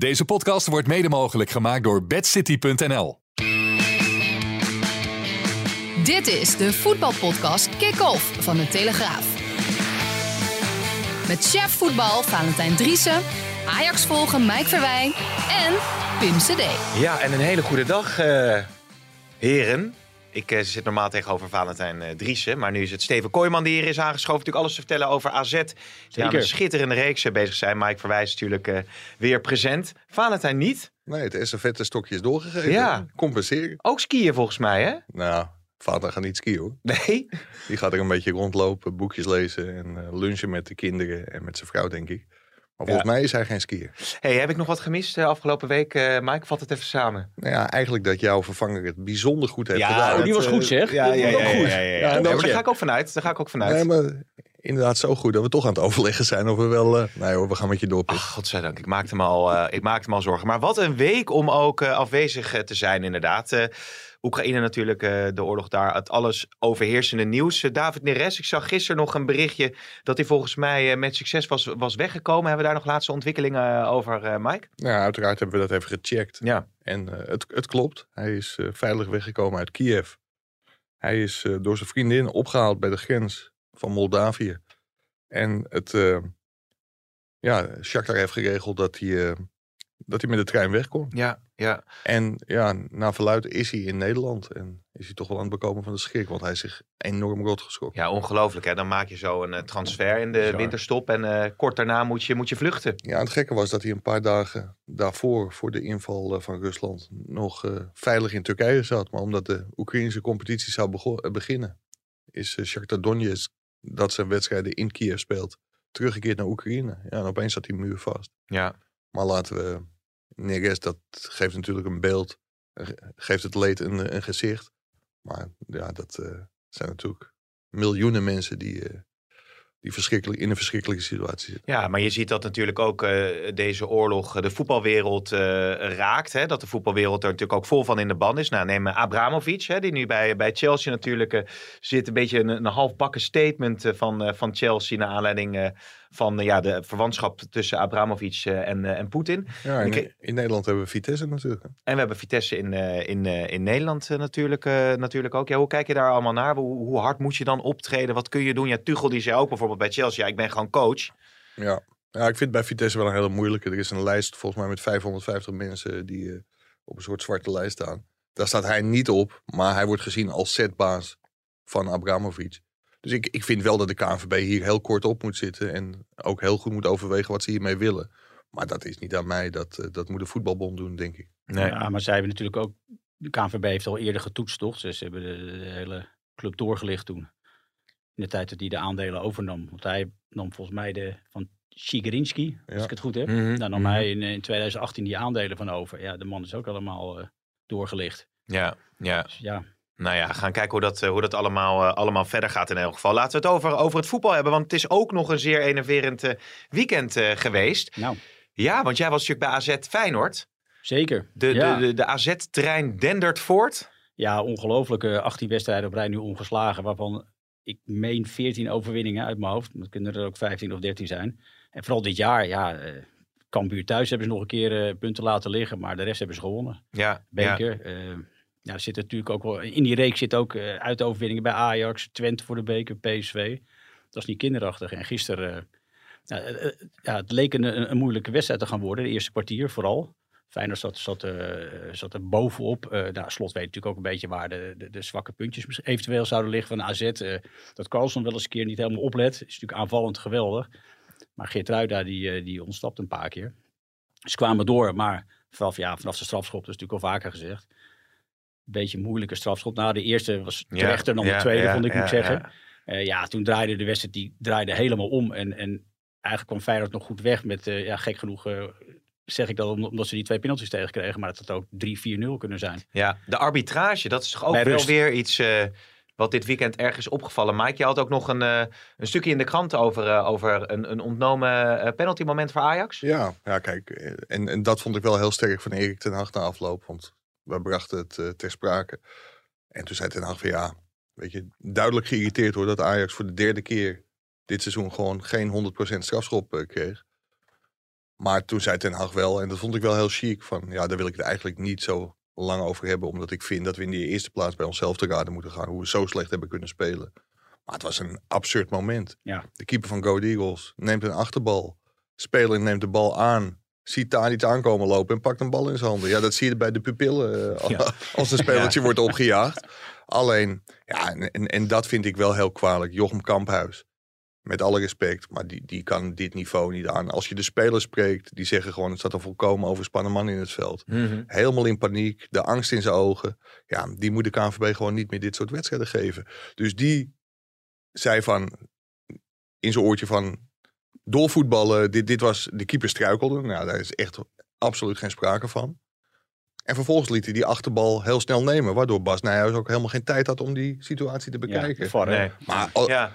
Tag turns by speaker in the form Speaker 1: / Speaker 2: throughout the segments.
Speaker 1: Deze podcast wordt mede mogelijk gemaakt door bedcity.nl.
Speaker 2: Dit is de voetbalpodcast Kick-Off van de Telegraaf. Met chef voetbal Valentijn Driessen, Ajax volgen Mike Verwijn en Pim CD.
Speaker 3: Ja, en een hele goede dag, eh, heren. Ik eh, zit normaal tegenover Valentijn Driessen, maar nu is het Steven Kooijman die hier is aangeschoven. Natuurlijk alles te vertellen over AZ. Die aan een schitterende reeks eh, bezig zijn. Mike Verwijs is natuurlijk weer present. Valentijn niet.
Speaker 4: Nee, het estafette stokje is doorgegeven.
Speaker 3: Ja.
Speaker 4: Compenseren.
Speaker 3: Ook skiën volgens mij, hè?
Speaker 4: Nou, vader gaat niet skiën hoor.
Speaker 3: Nee?
Speaker 4: Die gaat er een beetje rondlopen, boekjes lezen en lunchen met de kinderen en met zijn vrouw, denk ik. Maar volgens mij is hij geen skier.
Speaker 3: Hey, heb ik nog wat gemist de afgelopen week? eh Mike, vat het even samen.
Speaker 4: Nou ja, eigenlijk dat jouw vervanger het bijzonder goed heeft
Speaker 3: Ja,
Speaker 4: gedaan.
Speaker 5: die was
Speaker 3: eh,
Speaker 5: goed, zeg.
Speaker 3: Ja, ja, ja,
Speaker 5: goed.
Speaker 3: daar ga ik ook vanuit. Daar ga ik ook vanuit.
Speaker 4: Nee, maar inderdaad zo goed dat we toch aan het overleggen zijn of we wel... eh, nee hoor, we gaan met je door.
Speaker 3: Ach, godzijdank. Ik maakte, me al, eh, ik maakte me al zorgen. Maar wat een week om ook eh, afwezig eh, te zijn, inderdaad. Oekraïne natuurlijk, eh, de oorlog daar, het alles overheersende nieuws. Eh, David Neres, ik zag gisteren nog een berichtje dat hij volgens mij eh, met succes was, was weggekomen. Hebben we daar nog laatste ontwikkelingen over, Mike?
Speaker 4: Ja, uiteraard hebben we dat even gecheckt.
Speaker 3: Ja.
Speaker 4: En het, het klopt. Hij is veilig weggekomen uit Kiev. Hij is door zijn vriendin opgehaald bij de grens van Moldavië. En het, ja, Shakhtar heeft geregeld dat hij, dat hij met de trein weg kon.
Speaker 3: Ja, ja.
Speaker 4: En ja, na verluid is hij in Nederland. En is hij toch wel aan het bekomen van de schrik. Want hij is zich enorm rot geschrokken.
Speaker 3: ja ongelooflijk hè. Dan maak je zo een eh, transfer in de winterstop en eh, kort daarna moet je, moet je vluchten.
Speaker 4: Ja, het gekke was dat hij een paar dagen daarvoor, voor de inval eh, van Rusland, nog veilig in Turkije zat. Maar omdat de Oekraïnse competitie zou beginnen, is Shakhtar Donetsk, dat zijn wedstrijden in Kiev speelt, teruggekeerd naar Oekraïne. Ja, en opeens zat die muur vast.
Speaker 3: Ja,
Speaker 4: Maar laten we, Neres, dat geeft natuurlijk een beeld, eh, geeft het leed een, een gezicht. Maar ja, dat eh, zijn natuurlijk miljoenen mensen die, eh, die verschrikkelijk, in een verschrikkelijke situatie zitten.
Speaker 3: Ja, maar je ziet dat natuurlijk ook eh, deze oorlog eh, de voetbalwereld eh, raakt. Hè? Dat de voetbalwereld er natuurlijk ook vol van in de band is. Nou, neem eh, Abramovic, hè, die nu bij, bij Chelsea natuurlijk eh, zit. Een beetje een, een halfbakken statement eh, van, eh, van Chelsea naar aanleiding eh, van eh, ja, de verwantschap tussen Abramovic eh, en, eh, en Poetin.
Speaker 4: Ja, in,
Speaker 3: Ik-
Speaker 4: in Nederland hebben we Vitesse natuurlijk.
Speaker 3: En we hebben Vitesse in, in, in Nederland natuurlijk, natuurlijk ook. Ja, hoe kijk je daar allemaal naar? Hoe, hoe hard moet je dan optreden? Wat kun je doen? Ja, Tuchel die zei ook bijvoorbeeld bij Chelsea, ja, ik ben gewoon coach.
Speaker 4: Ja. ja, ik vind bij Vitesse wel een hele moeilijke. Er is een lijst volgens mij met 550 mensen die op een soort zwarte lijst staan. Daar staat hij niet op, maar hij wordt gezien als setbaas van Abramovic. Dus ik, ik vind wel dat de KNVB hier heel kort op moet zitten en ook heel goed moet overwegen wat ze hiermee willen. Maar dat is niet aan mij, dat, eh, dat moet de voetbalbond doen, denk ik.
Speaker 3: Nee.
Speaker 5: Ja, maar zij hebben natuurlijk ook... De KNVB heeft al eerder getoetst, toch? Dus ze hebben de, de hele club doorgelicht toen. In de tijd dat hij de aandelen overnam. Want hij nam volgens mij de van Shigerinski, als
Speaker 4: Ja.
Speaker 5: ik het goed heb.
Speaker 3: Mhm,
Speaker 5: Daar nam
Speaker 3: mhm.
Speaker 5: hij in, eh, in 2018 die aandelen van over. Ja, de man is ook allemaal eh, doorgelicht.
Speaker 3: Ja, ja.
Speaker 5: Dus ja,
Speaker 3: Nou ja, gaan kijken hoe dat, eh, hoe dat allemaal, eh, allemaal verder gaat in elk geval. Laten we het over, over het voetbal hebben, want het is ook nog een zeer enerverend eh, weekend geweest.
Speaker 5: nou,
Speaker 3: Ja, want jij was natuurlijk bij AZ Feyenoord.
Speaker 5: zeker.
Speaker 3: De,
Speaker 5: ja.
Speaker 3: de, de, de AZ-trein dendert voort.
Speaker 5: Ja, ongelooflijk. eh, 18 wedstrijden op rij nu ongeslagen. Waarvan ik meen 14 overwinningen uit mijn hoofd. Dat kunnen er ook 15 of 13 zijn. En vooral dit jaar, ja. Cambuur thuis hebben ze nog een keer punten laten liggen. Maar de rest hebben ze gewonnen.
Speaker 3: Ja.
Speaker 5: Beker. Ja, er zit natuurlijk ook wel, in die reeks zit ook eh uitoverwinningen bij Ajax. Twente voor de beker, PSV. Dat is niet kinderachtig. En gisteren, eh, eh, ja, het leek een, een, moeilijke wedstrijd te gaan worden. De eerste kwartier vooral. Feyenoord zat, zat, zat er bovenop. Nou, Slot weet natuurlijk ook een beetje waar de, de, zwakke puntjes eventueel zouden liggen van AZ. dat Carlson wel eens een keer niet helemaal oplet. Is natuurlijk aanvallend geweldig. Maar Geertruida die, eh, die ontstapt een paar keer. Ze kwamen door, maar vanaf, ja, vanaf de strafschop, dat is natuurlijk al vaker gezegd. Een beetje een moeilijke strafschop. Nou, de eerste was
Speaker 3: Ja,
Speaker 5: terechter dan
Speaker 3: ja,
Speaker 5: de tweede,
Speaker 3: ja,
Speaker 5: vond ik
Speaker 3: ja,
Speaker 5: moet zeggen.
Speaker 3: ja.
Speaker 5: Eh, ja, toen draaide de wedstrijd die draaide helemaal om. En, en eigenlijk kwam Feyenoord nog goed weg met, eh, ja, gek genoeg eh, zeg ik dat om- omdat ze die twee penalties tegenkregen. Maar dat had ook 3-4-0 kunnen zijn.
Speaker 3: Ja, de arbitrage, dat is toch ook
Speaker 5: Bij
Speaker 3: wel
Speaker 5: rust.
Speaker 3: weer iets eh, wat dit weekend erg is opgevallen. Mike, je had ook nog een, eh, een stukje in de krant over, eh, over een, een ontnomen penalty moment voor Ajax.
Speaker 4: Ja, ja kijk, en, en dat vond ik wel heel sterk van Erik ten Hag na afloop. Want we brachten het eh, ter sprake. En toen zei ten Hag van ja, weet je, duidelijk geïrriteerd hoor dat Ajax voor de derde keer dit seizoen gewoon geen 100% strafschop eh, kreeg. Maar toen zei Ten Hag wel, en dat vond ik wel heel chic, van ja, daar wil ik het eigenlijk niet zo lang over hebben. Omdat ik vind dat we in die eerste plaats bij onszelf te raden moeten gaan. Hoe we zo slecht hebben kunnen spelen. Maar het was een absurd moment.
Speaker 5: Ja.
Speaker 4: De keeper van Go Eagles neemt een achterbal. Speler neemt de bal aan. Ziet daar niet aankomen lopen en pakt een bal in zijn handen. Ja, dat zie je bij de pupillen eh,
Speaker 3: Ja.
Speaker 4: als een spelertje wordt opgejaagd. Alleen, ja, en, en, en dat vind ik wel heel kwalijk. Jochem Kamphuis, met alle respect, maar die, die kan dit niveau niet aan. Als je de spelers spreekt, die zeggen gewoon, het staat een volkomen overspannen man in het veld.
Speaker 3: Mhm.
Speaker 4: Helemaal in paniek, de angst in zijn ogen. Ja, die moet de KNVB gewoon niet meer dit soort wedstrijden geven. Dus die zei van, in zijn oortje van, doorvoetballen, dit, dit was, de keeper struikelde. Nou, daar is echt absoluut geen sprake van. En vervolgens liet hij die achterbal heel snel nemen. Waardoor Bas Nijhuis ook helemaal geen tijd had om die situatie te
Speaker 5: Ja,
Speaker 4: bekijken.
Speaker 5: hè.
Speaker 3: Nee.
Speaker 4: maar al-
Speaker 3: Ja,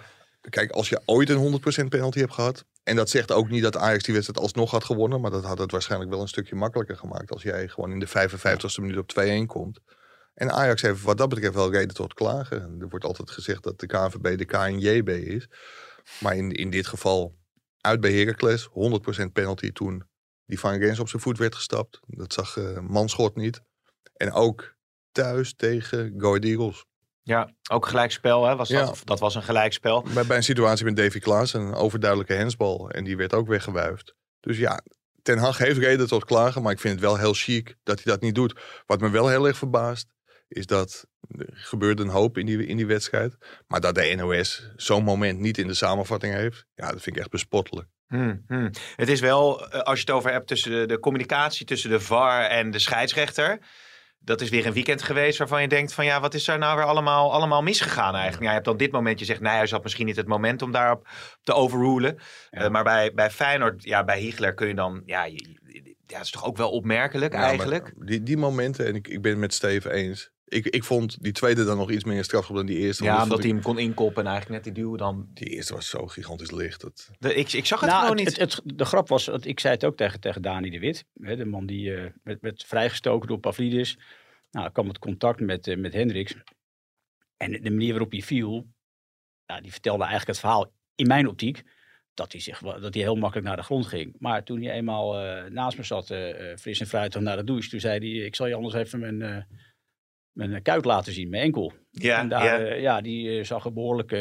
Speaker 4: kijk, als je ooit een 100% penalty hebt gehad. En dat zegt ook niet dat Ajax die wedstrijd alsnog had gewonnen. Maar dat had het waarschijnlijk wel een stukje makkelijker gemaakt. Als jij gewoon in de 55ste minuut op 2-1 komt. En Ajax heeft wat dat betreft wel reden tot klagen. En Er wordt altijd gezegd dat de KNVB de KNJB is. Maar in, in dit geval uit bij Heracles. 100% penalty toen die Van Rens op zijn voet werd gestapt. Dat zag eh Manschot niet. En ook thuis tegen Go Eagles.
Speaker 3: ja, ook gelijkspel hè, was dat.
Speaker 4: Ja.
Speaker 3: Dat was een gelijkspel.
Speaker 4: Bij, bij een situatie met Davy Klaas, een overduidelijke hensbal. En die werd ook weggewuifd. Dus ja, Ten Hag heeft reden tot klagen. Maar ik vind het wel heel chic dat hij dat niet doet. Wat me wel heel erg verbaast, is dat er gebeurde een hoop in die, in die wedstrijd. Maar dat de NOS zo'n moment niet in de samenvatting heeft. Ja, dat vind ik echt bespottelijk.
Speaker 3: Hmm, hmm. Het is wel, eh, als je het over hebt tussen de, de communicatie tussen de VAR en de scheidsrechter. Dat is weer een weekend geweest waarvan je denkt van ja, wat is daar nou weer allemaal, allemaal misgegaan eigenlijk? Ja, je hebt dan dit moment, je zegt hij had misschien niet het moment om daarop te overrulen.
Speaker 5: Ja.
Speaker 3: Eh, maar bij, bij Feyenoord, ja, bij Hiegler kun je dan, ja, je- ja, dat is toch ook wel opmerkelijk
Speaker 4: Ja,
Speaker 3: eigenlijk?
Speaker 4: Die, die momenten, en ik, ik ben het met Steven eens. Ik, ik vond die tweede dan nog iets meer strafschop dan die eerste.
Speaker 3: Ja, omdat
Speaker 4: dat
Speaker 3: hij hem kon inkoppen en eigenlijk net die duw dan.
Speaker 4: Die eerste was zo gigantisch licht. Dat,
Speaker 3: De, ik, ik zag het
Speaker 5: Nou,
Speaker 3: gewoon
Speaker 5: het,
Speaker 3: niet.
Speaker 5: het, het- de grap was, dat ik zei het ook tegen, tegen Dani de Wit, hè, de man die eh, werd, werd vrijgestoken door Pavlidis. Nou, ik kwam het contact met, eh, met Hendricks. En de manier waarop hij viel, ja, die vertelde eigenlijk het verhaal in mijn optiek. Dat hij, zich, dat hij heel makkelijk naar de grond ging. Maar toen hij eenmaal eh, naast me zat, fris en fruitig naar de douche, toen zei hij, ik zal je anders even mijn, eh, mijn kuit laten zien, mijn enkel.
Speaker 3: ja,
Speaker 5: en daar,
Speaker 3: ja.
Speaker 5: ja. ja, die eh, zag er behoorlijk, eh,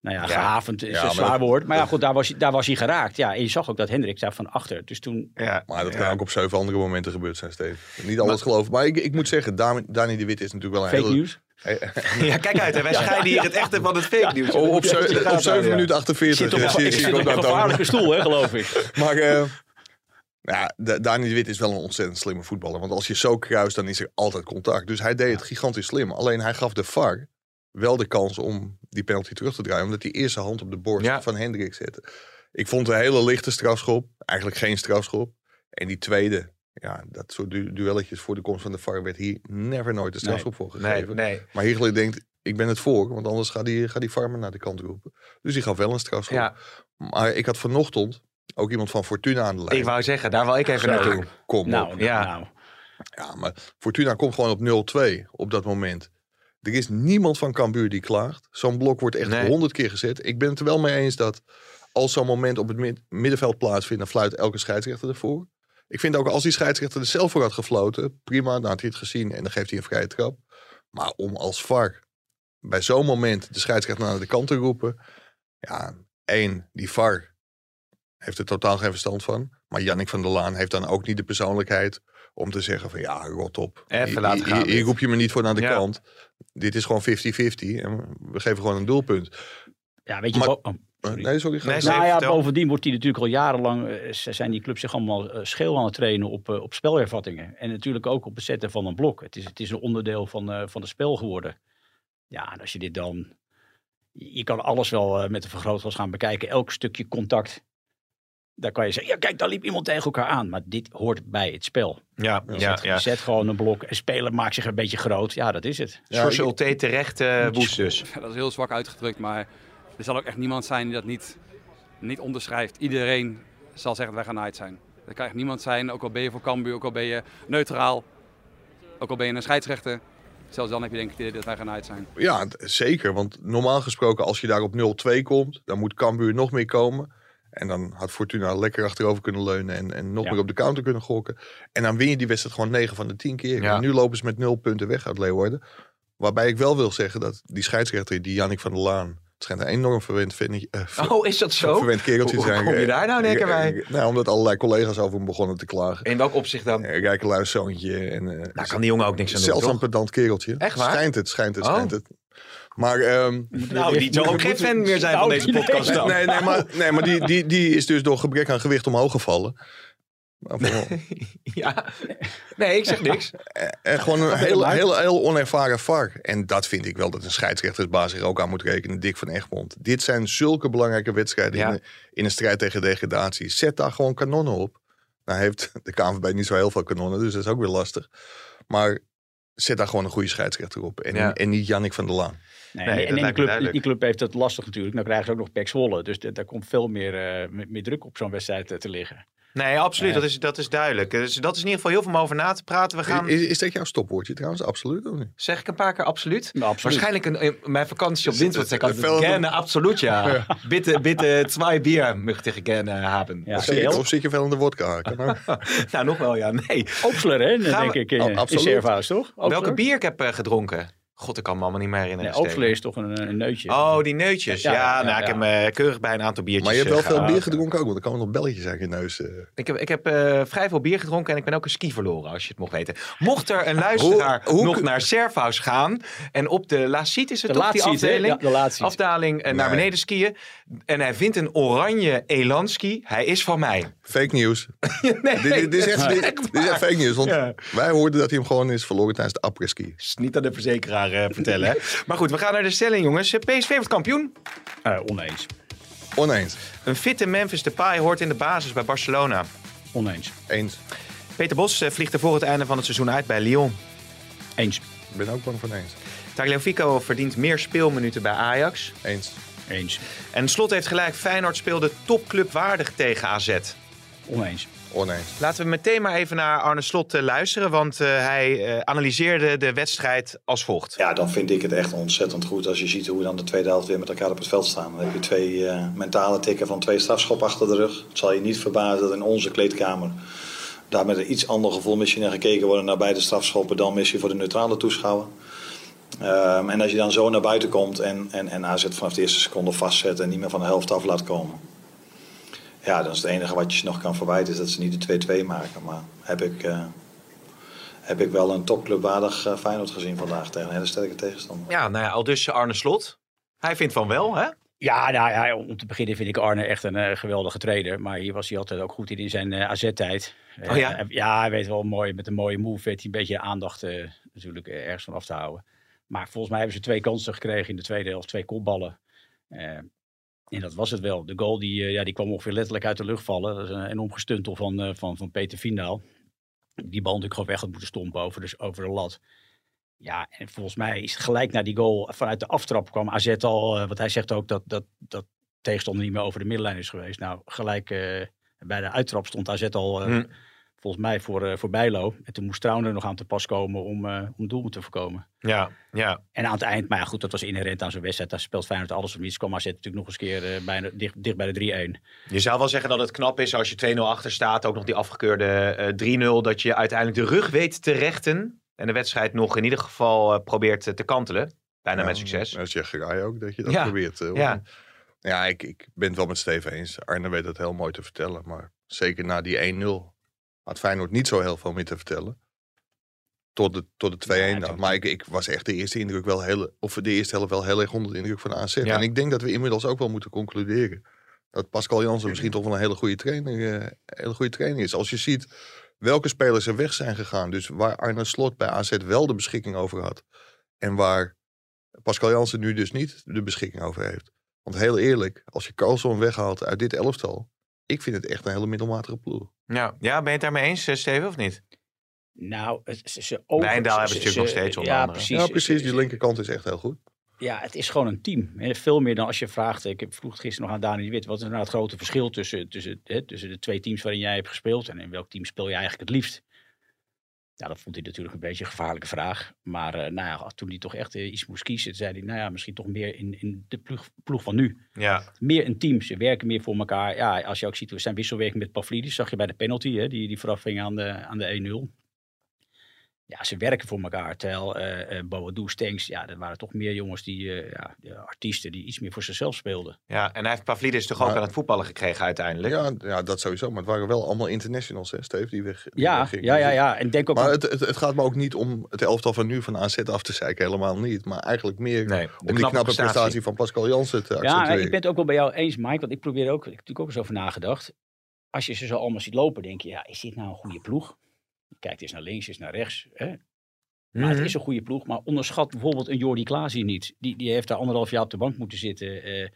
Speaker 5: nou ja,
Speaker 3: Ja.
Speaker 5: gehavend is
Speaker 4: Ja,
Speaker 5: een zwaar woord. Maar ja, goed, daar was, hij- daar was hij geraakt. Ja, en je zag ook dat Hendrik daar van achter. Dus toen,
Speaker 3: ja,
Speaker 4: maar dat
Speaker 3: ja.
Speaker 4: kan ook op zeven andere momenten gebeurd zijn, Steven. Niet alles geloven. Maar ik, ik moet zeggen, Dani, Dani de Wit is natuurlijk wel een
Speaker 5: fake
Speaker 4: hele...
Speaker 5: nieuws.
Speaker 3: Ja, kijk uit, hè. wij scheiden hier het echte van het fake nieuws.
Speaker 4: Oh, op, op 7
Speaker 3: nou, ja.
Speaker 4: minuten 48.
Speaker 5: Zit op, een- ik zit op een gevaarlijke stoel, hè, geloof ik.
Speaker 4: Maar eh, ja, Da- Dani de Wit is wel een ontzettend slimme voetballer. Want als je zo kruist, dan is er altijd contact. Dus hij deed het gigantisch slim. Alleen hij gaf de VAR wel de kans om die penalty terug te draaien. Omdat hij eerst zijn hand op de borst
Speaker 3: Ja.
Speaker 4: van Hendrik zette. Ik vond een hele lichte strafschop. Eigenlijk geen strafschop. En die tweede, ja, dat soort du- duelletjes voor de komst van de VAR werd hier never nooit een strafschop voor
Speaker 3: Nee,
Speaker 4: gegeven.
Speaker 3: nee.
Speaker 4: Maar Hiegler denkt, ik ben het voor, want anders gaat die, gaat die farmer naar de kant roepen. Dus die gaf wel een strafschop.
Speaker 3: Ja,
Speaker 4: Maar ik had vanochtend ook iemand van Fortuna aan de lijn.
Speaker 3: ik wou zeggen, daar wil ik even
Speaker 5: Zo.
Speaker 3: naartoe.
Speaker 4: Kom
Speaker 5: Nou,
Speaker 4: op.
Speaker 5: nou,
Speaker 3: Ja.
Speaker 5: nou.
Speaker 4: Ja, maar Fortuna komt gewoon op 0-2 op dat moment. Er is niemand van Cambuur die klaagt. Zo'n blok wordt echt
Speaker 3: Nee.
Speaker 4: honderd keer gezet. Ik ben het er wel mee eens dat als zo'n moment op het mid- middenveld plaatsvindt, dan fluit elke scheidsrechter ervoor. Ik vind ook als die scheidsrechter er zelf voor had gefloten, prima, dan had hij het gezien en dan geeft hij een vrije trap. Maar om als VAR bij zo'n moment de scheidsrechter naar de kant te roepen, ja, één, die VAR heeft er totaal geen verstand van. Maar Jannik van der Laan heeft dan ook niet de persoonlijkheid om te zeggen van ja, rot op.
Speaker 3: Even laten gaan
Speaker 4: Hier roep je me niet voor naar de
Speaker 3: Ja.
Speaker 4: kant. Dit is gewoon 50-50 en we geven gewoon een doelpunt.
Speaker 5: Ja, weet je
Speaker 4: Maar-
Speaker 5: oh, sorry.
Speaker 4: Nee, sorry.
Speaker 3: Nee,
Speaker 5: Nou ja, bovendien wordt die natuurlijk al jarenlang, eh, zijn die clubs zich allemaal eh, scheel aan het trainen op, eh, op spelervattingen. En natuurlijk ook op het zetten van een blok. Het is, het is een onderdeel van, eh, van het spel geworden. Ja, en als je dit dan, je kan alles wel eh, met een vergrootglas gaan bekijken. Elk stukje contact. Daar kan je zeggen, ja kijk, daar liep iemand tegen elkaar aan. Maar dit hoort bij het spel.
Speaker 3: Ja,
Speaker 5: Je
Speaker 3: ja,
Speaker 5: zet,
Speaker 3: ja.
Speaker 5: je zet gewoon een blok. Een speler maakt zich een beetje groot. Ja, dat is het.
Speaker 4: Ja,
Speaker 3: Ulte terecht eh woest dus.
Speaker 6: Ja, dat is heel zwak uitgedrukt, maar er zal ook echt niemand zijn die dat niet, niet onderschrijft. Iedereen zal zeggen dat wij gaan uit zijn. Er kan echt niemand zijn, ook al ben je voor Cambuur, ook al ben je neutraal, ook al ben je een scheidsrechter. Zelfs dan heb je denk ik dat wij gaan uit zijn.
Speaker 4: Ja, zeker. Want normaal gesproken als je daar op 0-2 komt, dan moet Cambuur nog meer komen. En dan had Fortuna lekker achterover kunnen leunen en, en nog
Speaker 5: Ja.
Speaker 4: meer op de counter kunnen gokken. En dan win je die wedstrijd gewoon 9 van de 10 keer.
Speaker 3: Ja.
Speaker 4: En nu lopen ze met 0 punten weg uit Leeuwarden. Waarbij ik wel wil zeggen dat die scheidsrechter, die Jannik van der Laan, het schijnt een enorm verwend, vind, eh, ver-
Speaker 3: Oh, is dat zo?
Speaker 4: verwend kereltje te
Speaker 3: Hoe
Speaker 4: zijn.
Speaker 3: kom je daar nou keer bij?
Speaker 4: Eh, Nou, omdat allerlei collega's over hem begonnen te klagen.
Speaker 3: In welk opzicht dan?
Speaker 4: Eh, Rijkeluis zoontje. En, eh,
Speaker 3: Daar kan die jongen ook niks aan doen,
Speaker 4: Zelfs een pedant kereltje.
Speaker 3: Echt waar?
Speaker 4: Schijnt het, schijnt het,
Speaker 3: Oh.
Speaker 4: schijnt het. Maar, ehm,
Speaker 3: Nou, die zou ook geen fan meer zijn van
Speaker 5: Nou,
Speaker 3: deze
Speaker 5: nee.
Speaker 3: podcast dan.
Speaker 4: nee, nee, maar, nee, maar die, die, die is dus door gebrek aan gewicht omhoog gevallen.
Speaker 3: Ja. Nee, ik zeg niks.
Speaker 4: En gewoon een heel, heel, heel onervaren VAR. En dat vind ik wel dat een scheidsrechtersbaas zich ook aan moet rekenen. Dick van Egmond. Dit zijn zulke belangrijke wedstrijden
Speaker 3: Ja.
Speaker 4: in, een, in een strijd tegen degradatie. Zet daar gewoon kanonnen op. Nou heeft de KNVB niet zo heel veel kanonnen, dus dat is ook weer lastig. Maar zet daar gewoon een goede scheidsrechter op. En,
Speaker 3: Ja.
Speaker 4: en niet Jannik van der Laan.
Speaker 5: Nee,
Speaker 3: Nee, dat
Speaker 5: en- en die club, die club heeft het lastig natuurlijk. Dan krijgen ze ook nog Pek Zwolle. Dus daar komt veel meer, eh, meer, meer druk op zo'n wedstrijd eh, te liggen.
Speaker 3: Nee, absoluut. Dat, is, dat is duidelijk. Dus dat is in ieder geval heel veel om over na te praten. We gaan,
Speaker 4: Is, is dat jouw stopwoordje trouwens? Absoluut of niet?
Speaker 3: zeg ik een paar keer absoluut?
Speaker 5: Nou, absoluut.
Speaker 3: Waarschijnlijk een, in mijn vakantie op dinsdag zeg ik
Speaker 4: Veel-
Speaker 3: altijd gerne absoluut ja. Bitte, bitte twee bier möchte ich gerne haben.
Speaker 5: Ja.
Speaker 4: Of zit, of zit je veel in de wodka?
Speaker 3: Nou, nog wel ja. Nee.
Speaker 5: Opsler, hè?
Speaker 3: Gaan
Speaker 5: denk
Speaker 3: we-
Speaker 5: ik. In,
Speaker 4: Oh,
Speaker 5: in
Speaker 4: absoluut.
Speaker 5: Servaus, toch? Opsler?
Speaker 3: Welke bier ik heb eh, gedronken? God, ik kan me allemaal niet meer herinneren.
Speaker 5: Nee,
Speaker 3: Steven.
Speaker 5: is toch een, een neutje.
Speaker 3: Oh, die neutjes. Ja,
Speaker 5: Ja, ja,
Speaker 3: nou, ik heb me keurig bij een aantal biertjes
Speaker 4: Maar je hebt wel
Speaker 3: eh,
Speaker 4: veel bier gedronken ook, want er komen nog belletjes uit je neus. eh.
Speaker 3: Ik heb, ik heb eh, vrij veel bier gedronken en ik ben ook een ski verloren, als je het mocht weten. Mocht er een luisteraar
Speaker 4: Hoe- hoe
Speaker 3: nog naar Servaus gaan en op de Laciet is het
Speaker 5: de
Speaker 3: toch, die afdeling?
Speaker 5: De
Speaker 3: afdaling eh, naar beneden skiën. En hij vindt een oranje elanski. Hij is van mij.
Speaker 4: Fake news.
Speaker 3: nee,
Speaker 4: dit, dit, dit is echt, dit, dit is echt fake news. Want
Speaker 3: Ja.
Speaker 4: wij hoorden dat hij hem gewoon is verloren tijdens de après-ski.
Speaker 3: is niet aan de verzekeraar eh, vertellen. Hè? Maar goed, we gaan naar de stelling, jongens. PSV wordt kampioen.
Speaker 5: Eh, oneens.
Speaker 4: Oneens.
Speaker 3: Een fitte Memphis Depay hoort in de basis bij Barcelona.
Speaker 5: Oneens.
Speaker 4: Eens.
Speaker 3: Peter Bos eh, vliegt er voor het einde van het seizoen uit bij Lyon.
Speaker 5: Eens.
Speaker 4: Ik ben ook bang van eens.
Speaker 3: Tagliafico verdient meer speelminuten bij Ajax.
Speaker 4: Eens.
Speaker 5: Eens.
Speaker 3: En Slot heeft gelijk, Feyenoord speelde topclubwaardig tegen AZ.
Speaker 5: Oneens.
Speaker 4: Oneens.
Speaker 3: Laten we meteen maar even naar Arne Slot eh, luisteren, want eh, hij eh, analyseerde de wedstrijd als volgt.
Speaker 7: Ja, dan vind ik het echt ontzettend goed als je ziet hoe we dan de tweede helft weer met elkaar op het veld staan. Dan heb je twee eh, mentale tikken van twee strafschoppen achter de rug. Het zal je niet verbazen dat in onze kleedkamer daar met een iets ander gevoel misschien naar gekeken wordt naar beide strafschoppen dan misschien voor de neutrale toeschouwer. Ehm, en als je dan zo naar buiten komt en, en, en AZ vanaf de eerste seconde vastzet en niet meer van de helft af laat komen. Ja, dan is het enige wat je ze nog kan verwijten is dat ze niet de 2-2 maken. Maar heb ik, eh, heb ik wel een topclubwaardig eh, Feyenoord gezien vandaag tegen een hele sterke tegenstander.
Speaker 3: Ja, nou ja, al dus Arne Slot. Hij vindt van wel, hè?
Speaker 5: Ja, nou ja, om te beginnen vind ik Arne echt een eh, geweldige trainer. Maar hier was hij altijd ook goed in in zijn eh, AZ-tijd. Eh,
Speaker 3: Oh ja?
Speaker 5: ja, hij weet wel mooi, met een mooie move weet hij een beetje de aandacht eh, natuurlijk ergens van af te houden. Maar volgens mij hebben ze twee kansen gekregen in de tweede helft, twee kopballen. Eh, en dat was het wel. De goal die, eh, ja, die kwam ongeveer letterlijk uit de lucht vallen. Dat is een enorm van, eh, van, van Peter Viendaal. Die bal natuurlijk gewoon weg had moeten stompen over de, over de lat. Ja, en volgens mij is gelijk na die goal vanuit de aftrap kwam AZ al, eh, wat hij zegt ook, dat, dat, dat tegenstander niet meer over de middenlijn is geweest. Nou, gelijk eh, bij de uittrap stond AZ al, eh,
Speaker 3: Hm.
Speaker 5: Volgens mij, voor, eh, voor Bijlo. En toen moest Trouwen er nog aan te pas komen om, eh om doel te voorkomen.
Speaker 3: Ja, ja.
Speaker 5: En aan het eind, maar ja, goed, dat was inherent aan zo'n wedstrijd. Daar speelt Feyenoord alles of niets. Kwam AZ natuurlijk nog eens keer eh, bijna, dicht, dicht bij de 3-1.
Speaker 3: Je zou wel zeggen dat het knap is als je 2-0 achter staat, ook nog die afgekeurde eh 3-0, dat je uiteindelijk de rug weet te rechten. En de wedstrijd nog in ieder geval eh, probeert te kantelen. Bijna
Speaker 4: Ja,
Speaker 3: met succes.
Speaker 4: Dat zegt Gerai ook, dat je dat
Speaker 3: Ja.
Speaker 4: probeert.
Speaker 3: Ja.
Speaker 4: ja ik, ik ben het wel met Steven eens. Arne weet dat heel mooi te vertellen. Maar zeker na die 1-0 had Feyenoord niet zo heel veel meer te vertellen. Tot de, tot de 2-1
Speaker 5: Ja,
Speaker 4: dan. Maar ik, ik was echt de eerste indruk wel heel, of de eerste helft wel heel erg onder de indruk van AZ.
Speaker 3: Ja.
Speaker 4: En ik denk dat we inmiddels ook wel moeten concluderen. Dat Pascal Jansen misschien toch wel een hele goede trainer, eh, hele goede trainer is. Als je ziet welke spelers er weg zijn gegaan. Dus waar Arne Slot bij AZ wel de beschikking over had. En waar Pascal Jansen nu dus niet de beschikking over heeft. Want heel eerlijk, als je Carlson weghaalt uit dit elftal. Ik vind het echt een hele middelmatige ploeg.
Speaker 3: Ja. ja, ben je het daarmee eens, eh, Steven, of niet?
Speaker 5: Nou, ze, ze over-
Speaker 3: Wijndal hebben
Speaker 5: ze-
Speaker 3: ze natuurlijk
Speaker 5: ze-
Speaker 3: nog steeds onder
Speaker 5: Ja,
Speaker 3: andere.
Speaker 5: precies.
Speaker 4: ja, precies. Die linkerkant is echt heel goed.
Speaker 5: Ja, het is gewoon een team. Veel meer dan als je vraagt. Ik vroeg gisteren nog aan Dani de Wit. Wat is nou het grote verschil tussen, tussen, hè, tussen de twee teams waarin jij hebt gespeeld? En in welk team speel je eigenlijk het liefst? Ja, dat vond hij natuurlijk een beetje een gevaarlijke vraag. Maar eh, nou ja, toen hij toch echt eh, iets moest kiezen, zei hij, nou ja, misschien toch meer in, in de ploeg, ploeg van nu.
Speaker 3: Ja,
Speaker 5: Meer een team, ze werken meer voor elkaar. Ja, als je ook ziet, we zijn wisselwerking met Pavlidis, zag je bij de penalty, hè, die, die vooraf ging aan de, aan de 1-0. Ja, ze werken voor elkaar. Terwijl eh uh, Boadu, Stenks, ja, dat waren toch meer jongens die, eh, ja, de artiesten die iets meer voor zichzelf speelden.
Speaker 3: ja. en hij heeft Pavlidis toch ook aan het voetballen gekregen uiteindelijk.
Speaker 4: Ja, ja, dat sowieso. Maar het waren wel allemaal internationals, hè, Steve, die weg. die
Speaker 5: Ja,
Speaker 4: weggingen.
Speaker 5: ja, ja, ja. En denk ook
Speaker 4: Maar het, het, het gaat me ook niet om het elftal van nu van AZ af te zeiken, helemaal niet. Maar eigenlijk meer
Speaker 3: Nee, de
Speaker 4: om die knappe prestatie. van Pascal Jansen te
Speaker 5: Ja,
Speaker 4: accentueren.
Speaker 5: ik ben het ook wel bij jou eens, Mike. Want ik probeer ook, ik heb natuurlijk ook eens over nagedacht. Als je ze zo allemaal ziet lopen, denk je, ja, is dit nou een goede ploeg? Kijkt eens naar links, eens naar rechts. Hè? Maar
Speaker 3: Mhm.
Speaker 5: het is een goede ploeg. Maar onderschat bijvoorbeeld een Jordi Klaas hier niet. Die, die heeft daar anderhalf jaar op de bank moeten zitten. eh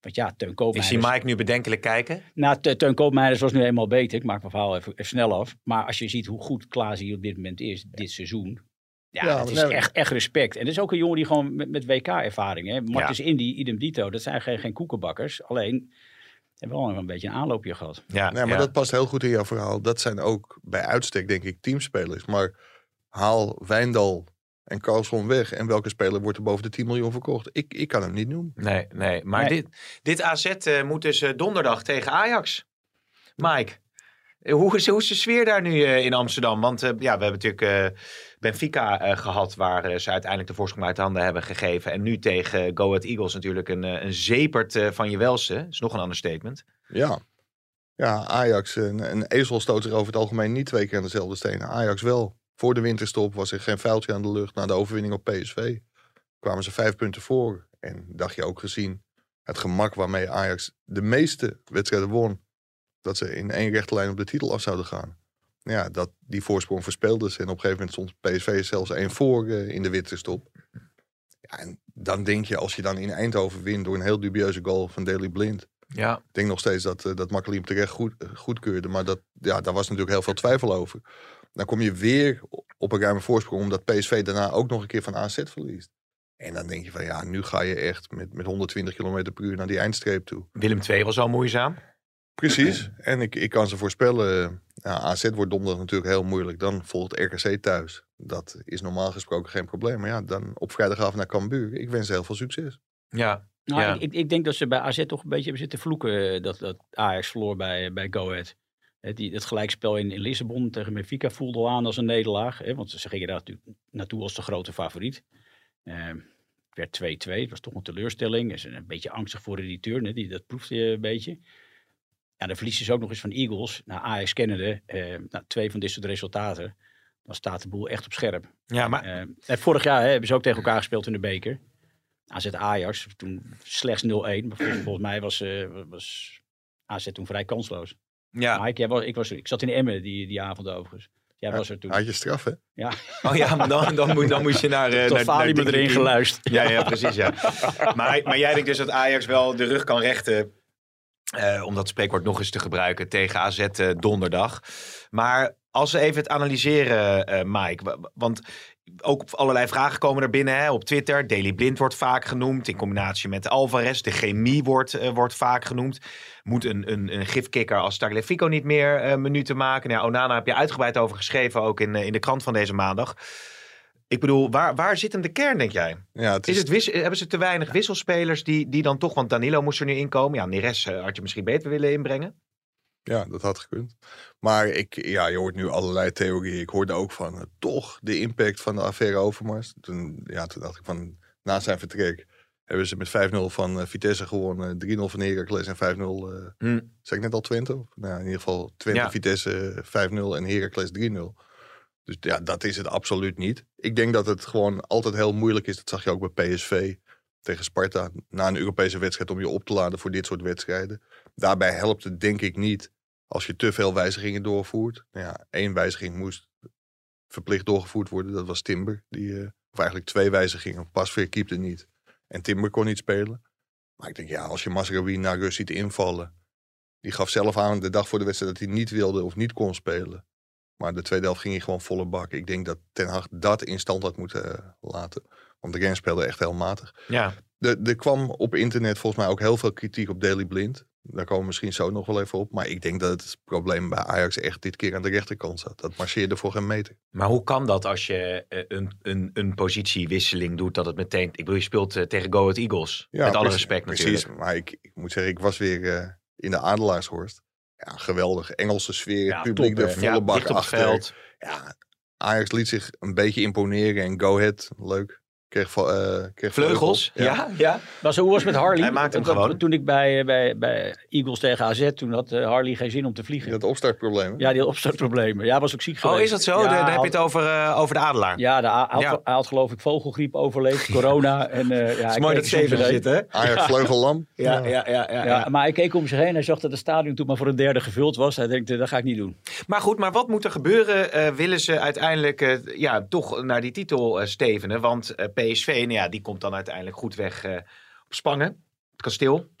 Speaker 5: want ja, Teun
Speaker 3: Ik
Speaker 5: Koopmeiners...
Speaker 3: zie Mike nu bedenkelijk kijken.
Speaker 5: Nou, Te- Teun Koopmeiners was nu eenmaal beter. Ik maak mijn verhaal even, even snel af. Maar als je ziet hoe goed Klaas hier op dit moment is, dit seizoen. Ja,
Speaker 4: Ja,
Speaker 5: het is echt, echt respect. En dat is ook een jongen die gewoon met, met WK-ervaring. hè. Marcus Indy, idem dito. Dat zijn geen, geen koekenbakkers. Alleen, hebben wel een beetje een aanloopje gehad.
Speaker 3: Ja,
Speaker 4: Nee, maar
Speaker 3: ja.
Speaker 4: dat past heel goed in jouw verhaal. Dat zijn ook bij uitstek, denk ik, teamspelers. Maar haal Wijndal en Carlson weg. En welke speler wordt er boven de 10 miljoen verkocht? Ik, ik kan hem niet noemen.
Speaker 3: Nee, nee. Maar
Speaker 5: Nee.
Speaker 3: Dit, dit AZ eh, moet dus eh, donderdag tegen Ajax. Mike, hoe is, hoe is de sfeer daar nu eh, in Amsterdam? Want eh, ja, we hebben natuurlijk eh, Benfica eh, gehad, waar eh, ze uiteindelijk de voorsprong uit handen hebben gegeven. En nu tegen Go Ahead Eagles natuurlijk een, eh, een zepert eh, van je welste. Dat is nog een understatement.
Speaker 4: Ja. Ja, Ajax, een, een ezel stoot zich over het algemeen niet twee keer aan dezelfde stenen. Ajax wel. Voor de winterstop was er geen vuiltje aan de lucht. Na de overwinning op PSV kwamen ze vijf punten voor. En dacht je ook gezien het gemak waarmee Ajax de meeste wedstrijden won. Dat ze in één rechte lijn op de titel af zouden gaan. Ja, dat, die voorsprong verspeelden ze. En op een gegeven moment stond PSV zelfs één voor eh, in de winterstop. Ja, en dan denk je, als je dan in Eindhoven wint door een heel dubieuze goal van Daley Blind.
Speaker 3: Ja,
Speaker 4: Ik denk nog steeds dat, uh, dat Makkeli hem terecht goed, uh, goedkeurde. Maar dat, ja, daar was natuurlijk heel veel twijfel over. Dan kom je weer op een ruime voorsprong. Omdat PSV daarna ook nog een keer van AZ verliest. En dan denk je van ja, nu ga je echt met, met 120 km per uur naar die eindstreep toe.
Speaker 3: Willem II was al moeizaam.
Speaker 4: Precies. En ik, ik kan ze voorspellen. Ja, AZ wordt donderdag natuurlijk heel moeilijk. Dan volgt RKC thuis. Dat is normaal gesproken geen probleem. Maar ja, dan op vrijdagavond naar Cambuur. Ik wens ze heel veel succes.
Speaker 3: Ja,
Speaker 5: Nou,
Speaker 3: Ja.
Speaker 5: ik, ik, denk dat ze bij AZ toch een beetje hebben zitten vloeken eh, dat, dat Ajax verloor bij, bij Go Ahead. Hè, die, het gelijkspel in, in Lissabon tegen Benfica voelde al aan als een nederlaag. Hè, want ze gingen daar natuurlijk naartoe als de grote favoriet. Eh, het werd 2-2, het was toch een teleurstelling. Ze zijn een beetje angstig voor de return, hè, die, dat proefde je een beetje. Ja, dan verliezen ze ook nog eens van Eagles. Nou, Ajax kennende, eh, nou, twee van dit soort resultaten. Dan staat de boel echt op scherp.
Speaker 3: ja maar
Speaker 5: Eh, en vorig jaar hè, hebben ze ook tegen elkaar gespeeld in de beker. AZ Ajax, toen slechts 0-1. Maar volgens, volgens mij was, eh, was AZ toen vrij kansloos.
Speaker 3: ja.
Speaker 5: Mike, jij was, ik, was, ik zat in Emmen die, die avond overigens. Jij was er toen.
Speaker 4: Had je straf, hè?
Speaker 5: Ja,
Speaker 3: Oh ja, maar dan, dan, moet, dan moet je naar... eh
Speaker 5: tot
Speaker 3: naar,
Speaker 5: erin geluisterd.
Speaker 3: Ja, ja, precies. Ja. Maar, maar jij denkt dus dat Ajax wel de rug kan rechten. Eh, om dat spreekwoord nog eens te gebruiken tegen AZ eh, donderdag. Maar als we even het analyseren, eh, Mike. wa- Want ook allerlei vragen komen er binnen hè, op Twitter. Daily Blind wordt vaak genoemd. In combinatie met Alvarez. De chemie wordt, wordt vaak genoemd. Moet een, een, een gifkikker als Tagliafico niet meer minuten maken? Nou, Onana heb je uitgebreid over geschreven. Ook in, in de krant van deze maandag. Ik bedoel, waar, waar zit hem de kern, denk jij?
Speaker 4: Ja, het
Speaker 3: Is het wis- hebben ze te weinig wisselspelers die, die dan toch... Want Danilo moest er nu inkomen. Ja, Neres eh, had je misschien beter willen inbrengen.
Speaker 4: Ja, dat had gekund. Maar ik, ja, je hoort nu allerlei theorieën. Ik hoorde ook van eh, toch de impact van de affaire Overmars. Toen, ja, toen dacht ik van, na zijn vertrek hebben ze met 5-0 van eh, Vitesse gewonnen. 3-0 van Heracles en 5-0, eh
Speaker 3: Hm.
Speaker 4: zeg ik net al Twente? Of, nou, in ieder geval Twente,
Speaker 3: Ja.
Speaker 4: Vitesse eh, 5-0 en Heracles 3-0. Dus ja, dat is het absoluut niet. Ik denk dat het gewoon altijd heel moeilijk is. Dat zag je ook bij PSV tegen Sparta. Na een Europese wedstrijd om je op te laden voor dit soort wedstrijden. Daarbij helpt het denk ik niet als je te veel wijzigingen doorvoert. Nou ja, één wijziging moest verplicht doorgevoerd worden. Dat was Timber. Die, eh, of eigenlijk twee wijzigingen. Pasveer keepte niet. En Timber kon niet spelen. Maar ik denk, ja, als je Masraoui naar rust ziet invallen. Die gaf zelf aan de dag voor de wedstrijd dat hij niet wilde of niet kon spelen. Maar de tweede helft ging hij gewoon volle bak. Ik denk dat Ten Hag dat in stand had moeten eh, laten. Want de Gens speelde echt heel matig.
Speaker 3: Ja,
Speaker 4: Er, er kwam op internet volgens mij ook heel veel kritiek op Daily Blind. Daar komen we misschien zo nog wel even op. Maar ik denk dat het probleem bij Ajax echt dit keer aan de rechterkant zat. Dat marcheerde voor geen meter.
Speaker 3: Maar hoe kan dat als je eh, een, een, een positiewisseling doet, dat het meteen... Ik bedoel, je speelt eh, tegen Go Ahead Eagles. met alle
Speaker 4: precies-
Speaker 3: respect
Speaker 4: Precies,
Speaker 3: natuurlijk.
Speaker 4: maar ik, ik moet zeggen, ik was weer in de Adelaarshorst. Ja, geweldig. Engelse sfeer,
Speaker 5: Ja,
Speaker 4: publiek
Speaker 5: top,
Speaker 4: de
Speaker 5: hè?
Speaker 4: volle bak achter. Ja, Ajax liet zich een beetje imponeren en Go Ahead, leuk. Kreeg, eh, kreeg
Speaker 3: Vleugels, ja. ja.
Speaker 5: Maar zo hoe was het met Harley?
Speaker 3: Hij maakt hem gewoon.
Speaker 5: Toen ik bij, bij, bij Eagles tegen AZ, toen had eh, Harley geen zin om te vliegen.
Speaker 4: Dat opstartprobleem.
Speaker 5: Ja, die had opstartproblemen. Ja, was ook ziek geweest.
Speaker 3: Oh, is dat zo?
Speaker 5: Ja,
Speaker 3: Dan heb je
Speaker 5: had-
Speaker 3: het over, eh, over de Adelaar.
Speaker 5: Ja, de, hij, had,
Speaker 3: Ja.
Speaker 5: hij had geloof ik vogelgriep overleefd, corona. En, eh, ja,
Speaker 3: Het is
Speaker 5: ik
Speaker 3: mooi dat Steven er zit, hè?
Speaker 4: Ajax vleugellam.
Speaker 3: Ja, ja, ja, ja,
Speaker 5: Ja, maar hij keek om zich heen. Hij zag dat het stadion toen maar voor een derde gevuld was. Hij denkt, eh, dat ga ik niet doen.
Speaker 3: Maar goed, maar wat moet er gebeuren? Eh, willen ze uiteindelijk eh, ja, toch naar die titel eh, stevenen? Want eh, PSV, nou ja, die komt dan uiteindelijk goed weg eh, op Spangen. Het kasteel.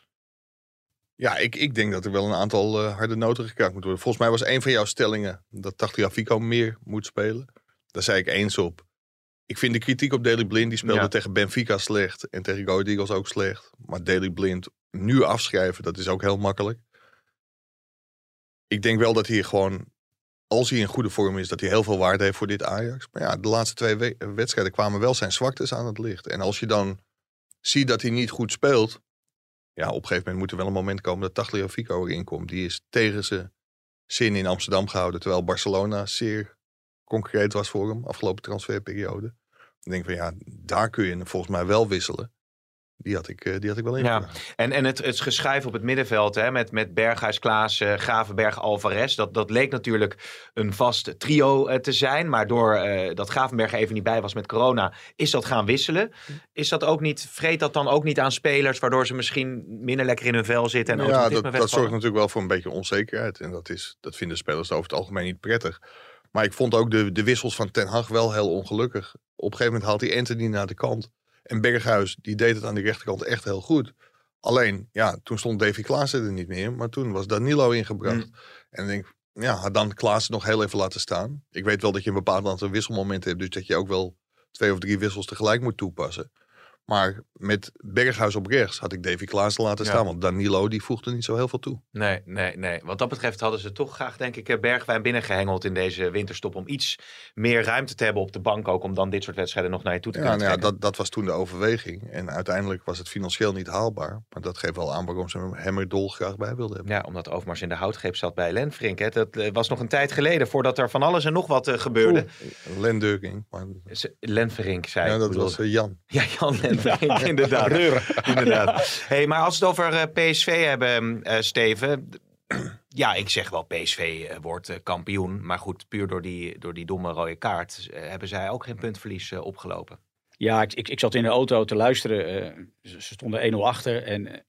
Speaker 4: Ja, ik, ik denk dat er wel een aantal eh, harde noten gekraakt moeten worden. Volgens mij was een van jouw stellingen dat Tagliafico meer moet spelen. Daar zei ik eens op. Ik vind de kritiek op Daley Blind, die speelde
Speaker 3: Ja.
Speaker 4: tegen Benfica slecht en tegen Go Eagles ook slecht. Maar Daley Blind nu afschrijven, dat is ook heel makkelijk. Ik denk wel dat hij gewoon, als hij in goede vorm is, dat hij heel veel waarde heeft voor dit Ajax. Maar ja, de laatste twee we- wedstrijden kwamen wel zijn zwaktes aan het licht. En als je dan ziet dat hij niet goed speelt, ja, op een gegeven moment moet er wel een moment komen dat Tagliafico erin komt. Die is tegen zijn zin in Amsterdam gehouden, terwijl Barcelona zeer concreet was voor hem afgelopen transferperiode. Dan denk ik van ja, daar kun je volgens mij wel wisselen. Die had ik, eh, die had ik wel in.
Speaker 3: Ja. En, en het, het geschuif op het middenveld hè, met, met Berghuis, Klaas, eh, Gravenberg, Alvarez. Dat, dat leek natuurlijk een vast trio eh, te zijn. Maar door eh, dat Gravenberg even niet bij was met corona, is dat gaan wisselen. Is dat ook niet, vreet dat dan ook niet aan spelers, waardoor ze misschien minder lekker in hun vel zitten en
Speaker 4: ja, dat, dat zorgt natuurlijk wel voor een beetje onzekerheid. En dat, is, dat vinden spelers over het algemeen niet prettig. Maar ik vond ook de, de wissels van Ten Hag wel heel ongelukkig. Op een gegeven moment haalt hij Anthony naar de kant. En Berghuis, die deed het aan de rechterkant echt heel goed. Alleen, ja, toen stond Davy Klaassen er niet meer. Maar toen was Danilo ingebracht.
Speaker 3: Mm.
Speaker 4: En ik denk, ja, had dan Klaassen nog heel even laten staan. Ik weet wel dat je een bepaald aantal wisselmomenten hebt. Dus dat je ook wel twee of drie wissels tegelijk moet toepassen. Maar met Berghuis op rechts had ik Davy Klaassen laten
Speaker 3: Ja.
Speaker 4: staan. Want Danilo, die voegde niet zo heel veel toe.
Speaker 3: Nee, nee, nee. Wat dat betreft hadden ze toch graag, denk ik, eh, Bergwijn binnengehengeld in deze winterstop. Om iets meer ruimte te hebben op de bank ook. Om dan dit soort wedstrijden nog naar je toe te
Speaker 4: Ja,
Speaker 3: kunnen
Speaker 4: nou ja, dat, dat was toen de overweging. En uiteindelijk was het financieel niet haalbaar. Maar dat geeft wel aan waarom ze hem er dolgraag bij wilden hebben.
Speaker 3: Ja, omdat Overmars in de houtgreep zat bij Lenfrink. Hè. Dat eh, was nog een tijd geleden voordat er van alles en nog wat eh, gebeurde.
Speaker 4: Len Durking. Maar,
Speaker 3: Lenverink zei
Speaker 4: ja, dat was Jan.
Speaker 3: Ja, Jan Inderdaad. inderdaad. Hey, maar als we het over eh, PSV hebben, eh, Steven. Ja, ik zeg wel PSV eh, wordt kampioen. Maar goed, puur door die, door die domme rode kaart hebben zij ook geen puntverlies opgelopen.
Speaker 5: Ja, ik, ik, ik zat in de auto te luisteren. eh, ze, ze stonden 1-0 achter. En,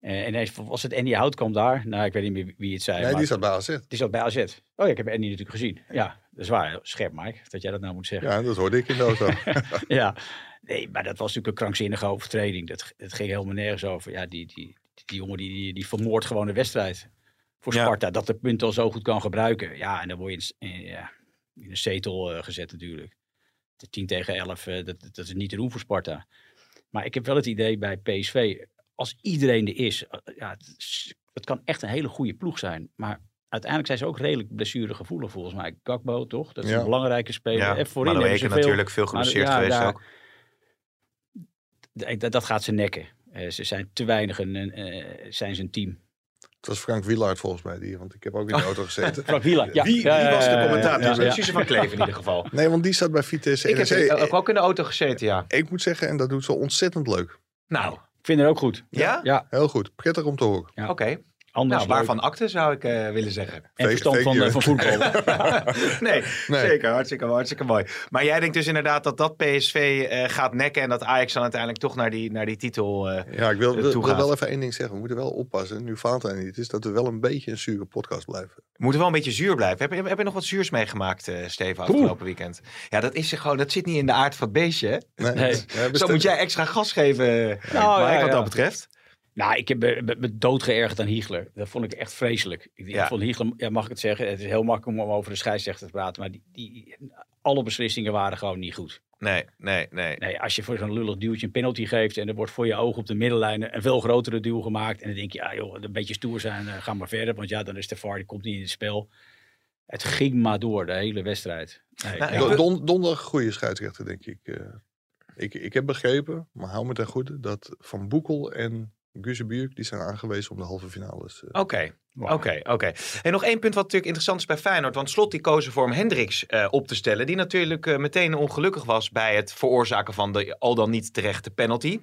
Speaker 5: eh, en was het Andy Houtkamp daar. Nou, ik weet niet meer wie het zei.
Speaker 4: Nee,
Speaker 5: maar
Speaker 4: die zat bij AZ.
Speaker 5: die zat bij AZ. Oh ja, ik heb Andy natuurlijk gezien. Ja, dat is waar. Scherp, Mike, dat jij dat nou moet zeggen.
Speaker 4: Ja, dat hoorde ik in de auto.
Speaker 5: Ja, nee, maar dat was natuurlijk een krankzinnige overtreding. Dat, het ging helemaal nergens over. Ja, die, die, die jongen die, die, die vermoordt gewoon de wedstrijd voor
Speaker 3: Ja.
Speaker 5: Sparta. Dat de punt al zo goed kan gebruiken. Ja, en dan word je in, ja, in een zetel eh, gezet natuurlijk. De 10 tegen 11, eh, dat, dat is niet te doen voor Sparta. Maar ik heb wel het idee bij PSV, als iedereen er is, eh, ja, het, kan echt een hele goede ploeg zijn. Maar uiteindelijk zijn ze ook redelijk blessuregevoelig volgens mij. Gakbo, toch? Dat is
Speaker 4: Ja.
Speaker 5: een belangrijke speler.
Speaker 3: Ja,
Speaker 5: en voorin ze veel-
Speaker 3: natuurlijk veel geblesseerd
Speaker 5: Maar,
Speaker 3: geweest
Speaker 5: daar-
Speaker 3: ook.
Speaker 5: Dat, dat gaat ze nekken. Eh, ze zijn te weinig een, eh, zijn ze een team.
Speaker 4: Het was Frank Wielaert volgens mij. Die, want ik heb ook in de auto gezeten.
Speaker 5: Frank Wieland. Ja.
Speaker 3: Wie, was de commentator?
Speaker 5: ja, ja.
Speaker 3: Suze van Kleef in ieder geval.
Speaker 4: Nee, want die zat bij Vitesse.
Speaker 3: Ik heb ook- ook in de auto gezeten, ja.
Speaker 4: Ik moet zeggen, en dat doet ze ontzettend leuk.
Speaker 3: Nou,
Speaker 5: Ik vind het ook goed.
Speaker 3: ja?
Speaker 5: Ja,
Speaker 4: Heel goed. Prettig om te horen.
Speaker 5: Ja.
Speaker 3: Oké.
Speaker 5: Anders
Speaker 3: Nou, waarvan akte zou ik eh, willen zeggen.
Speaker 5: En verstand
Speaker 4: Fake
Speaker 5: van,
Speaker 4: you.
Speaker 5: eh, van voetbal.
Speaker 3: nee,
Speaker 4: Nee.
Speaker 3: zeker. Hartstikke, hartstikke mooi. Maar jij denkt dus inderdaad dat dat PSV eh, gaat nekken... en dat Ajax dan uiteindelijk toch naar die, naar die titel... eh,
Speaker 4: Ja, ik wil, wel even één ding zeggen. We moeten wel oppassen, nu Valentijn niet is, dat we wel een beetje een zure podcast blijven.
Speaker 3: We moeten wel een beetje zuur blijven. Heb je, heb je nog wat zuurs meegemaakt, eh, Steven, afgelopen weekend? Ja, dat is gewoon. Dat zit niet in de aard van het beestje. Hè?
Speaker 4: Nee,
Speaker 3: Zo moet jij extra gas geven, eh,
Speaker 5: Nou,
Speaker 3: Mike,
Speaker 5: ja,
Speaker 3: wat
Speaker 5: ja.
Speaker 3: dat betreft.
Speaker 5: Nou, ik heb me, me- me doodgeërgerd aan Hiegler. Dat vond ik echt vreselijk. Ik,
Speaker 3: Ja.
Speaker 5: vond Hiegler, ja, mag ik het zeggen? Het is heel makkelijk om over de scheidsrechter te praten. Maar die, die, alle beslissingen waren gewoon niet goed.
Speaker 3: Nee, nee, nee.
Speaker 5: Nee, als je voor zo'n lullig duwtje een penalty geeft en er wordt voor je ogen op de middenlijn een veel grotere duw gemaakt. En dan denk je, ja joh, een beetje stoer zijn, eh, ga maar verder. Want ja, dan is de VAR, die komt niet in het spel. Het ging maar door, de hele wedstrijd. Nee,
Speaker 3: Nou,
Speaker 5: ja.
Speaker 3: ik-
Speaker 4: Don- Don, donderdag goede scheidsrechter, denk ik. eh. ik. Ik heb begrepen, maar hou me ten goede, dat Van Boekel en Guzebuurk, die zijn aangewezen om de halve finales. eh.
Speaker 3: Oké, oké, oké. En nog één punt wat natuurlijk interessant is bij Feyenoord. Want Slot die koos ervoor om Hendricks eh, op te stellen. Die natuurlijk eh, meteen ongelukkig was bij het veroorzaken van de al dan niet terechte penalty.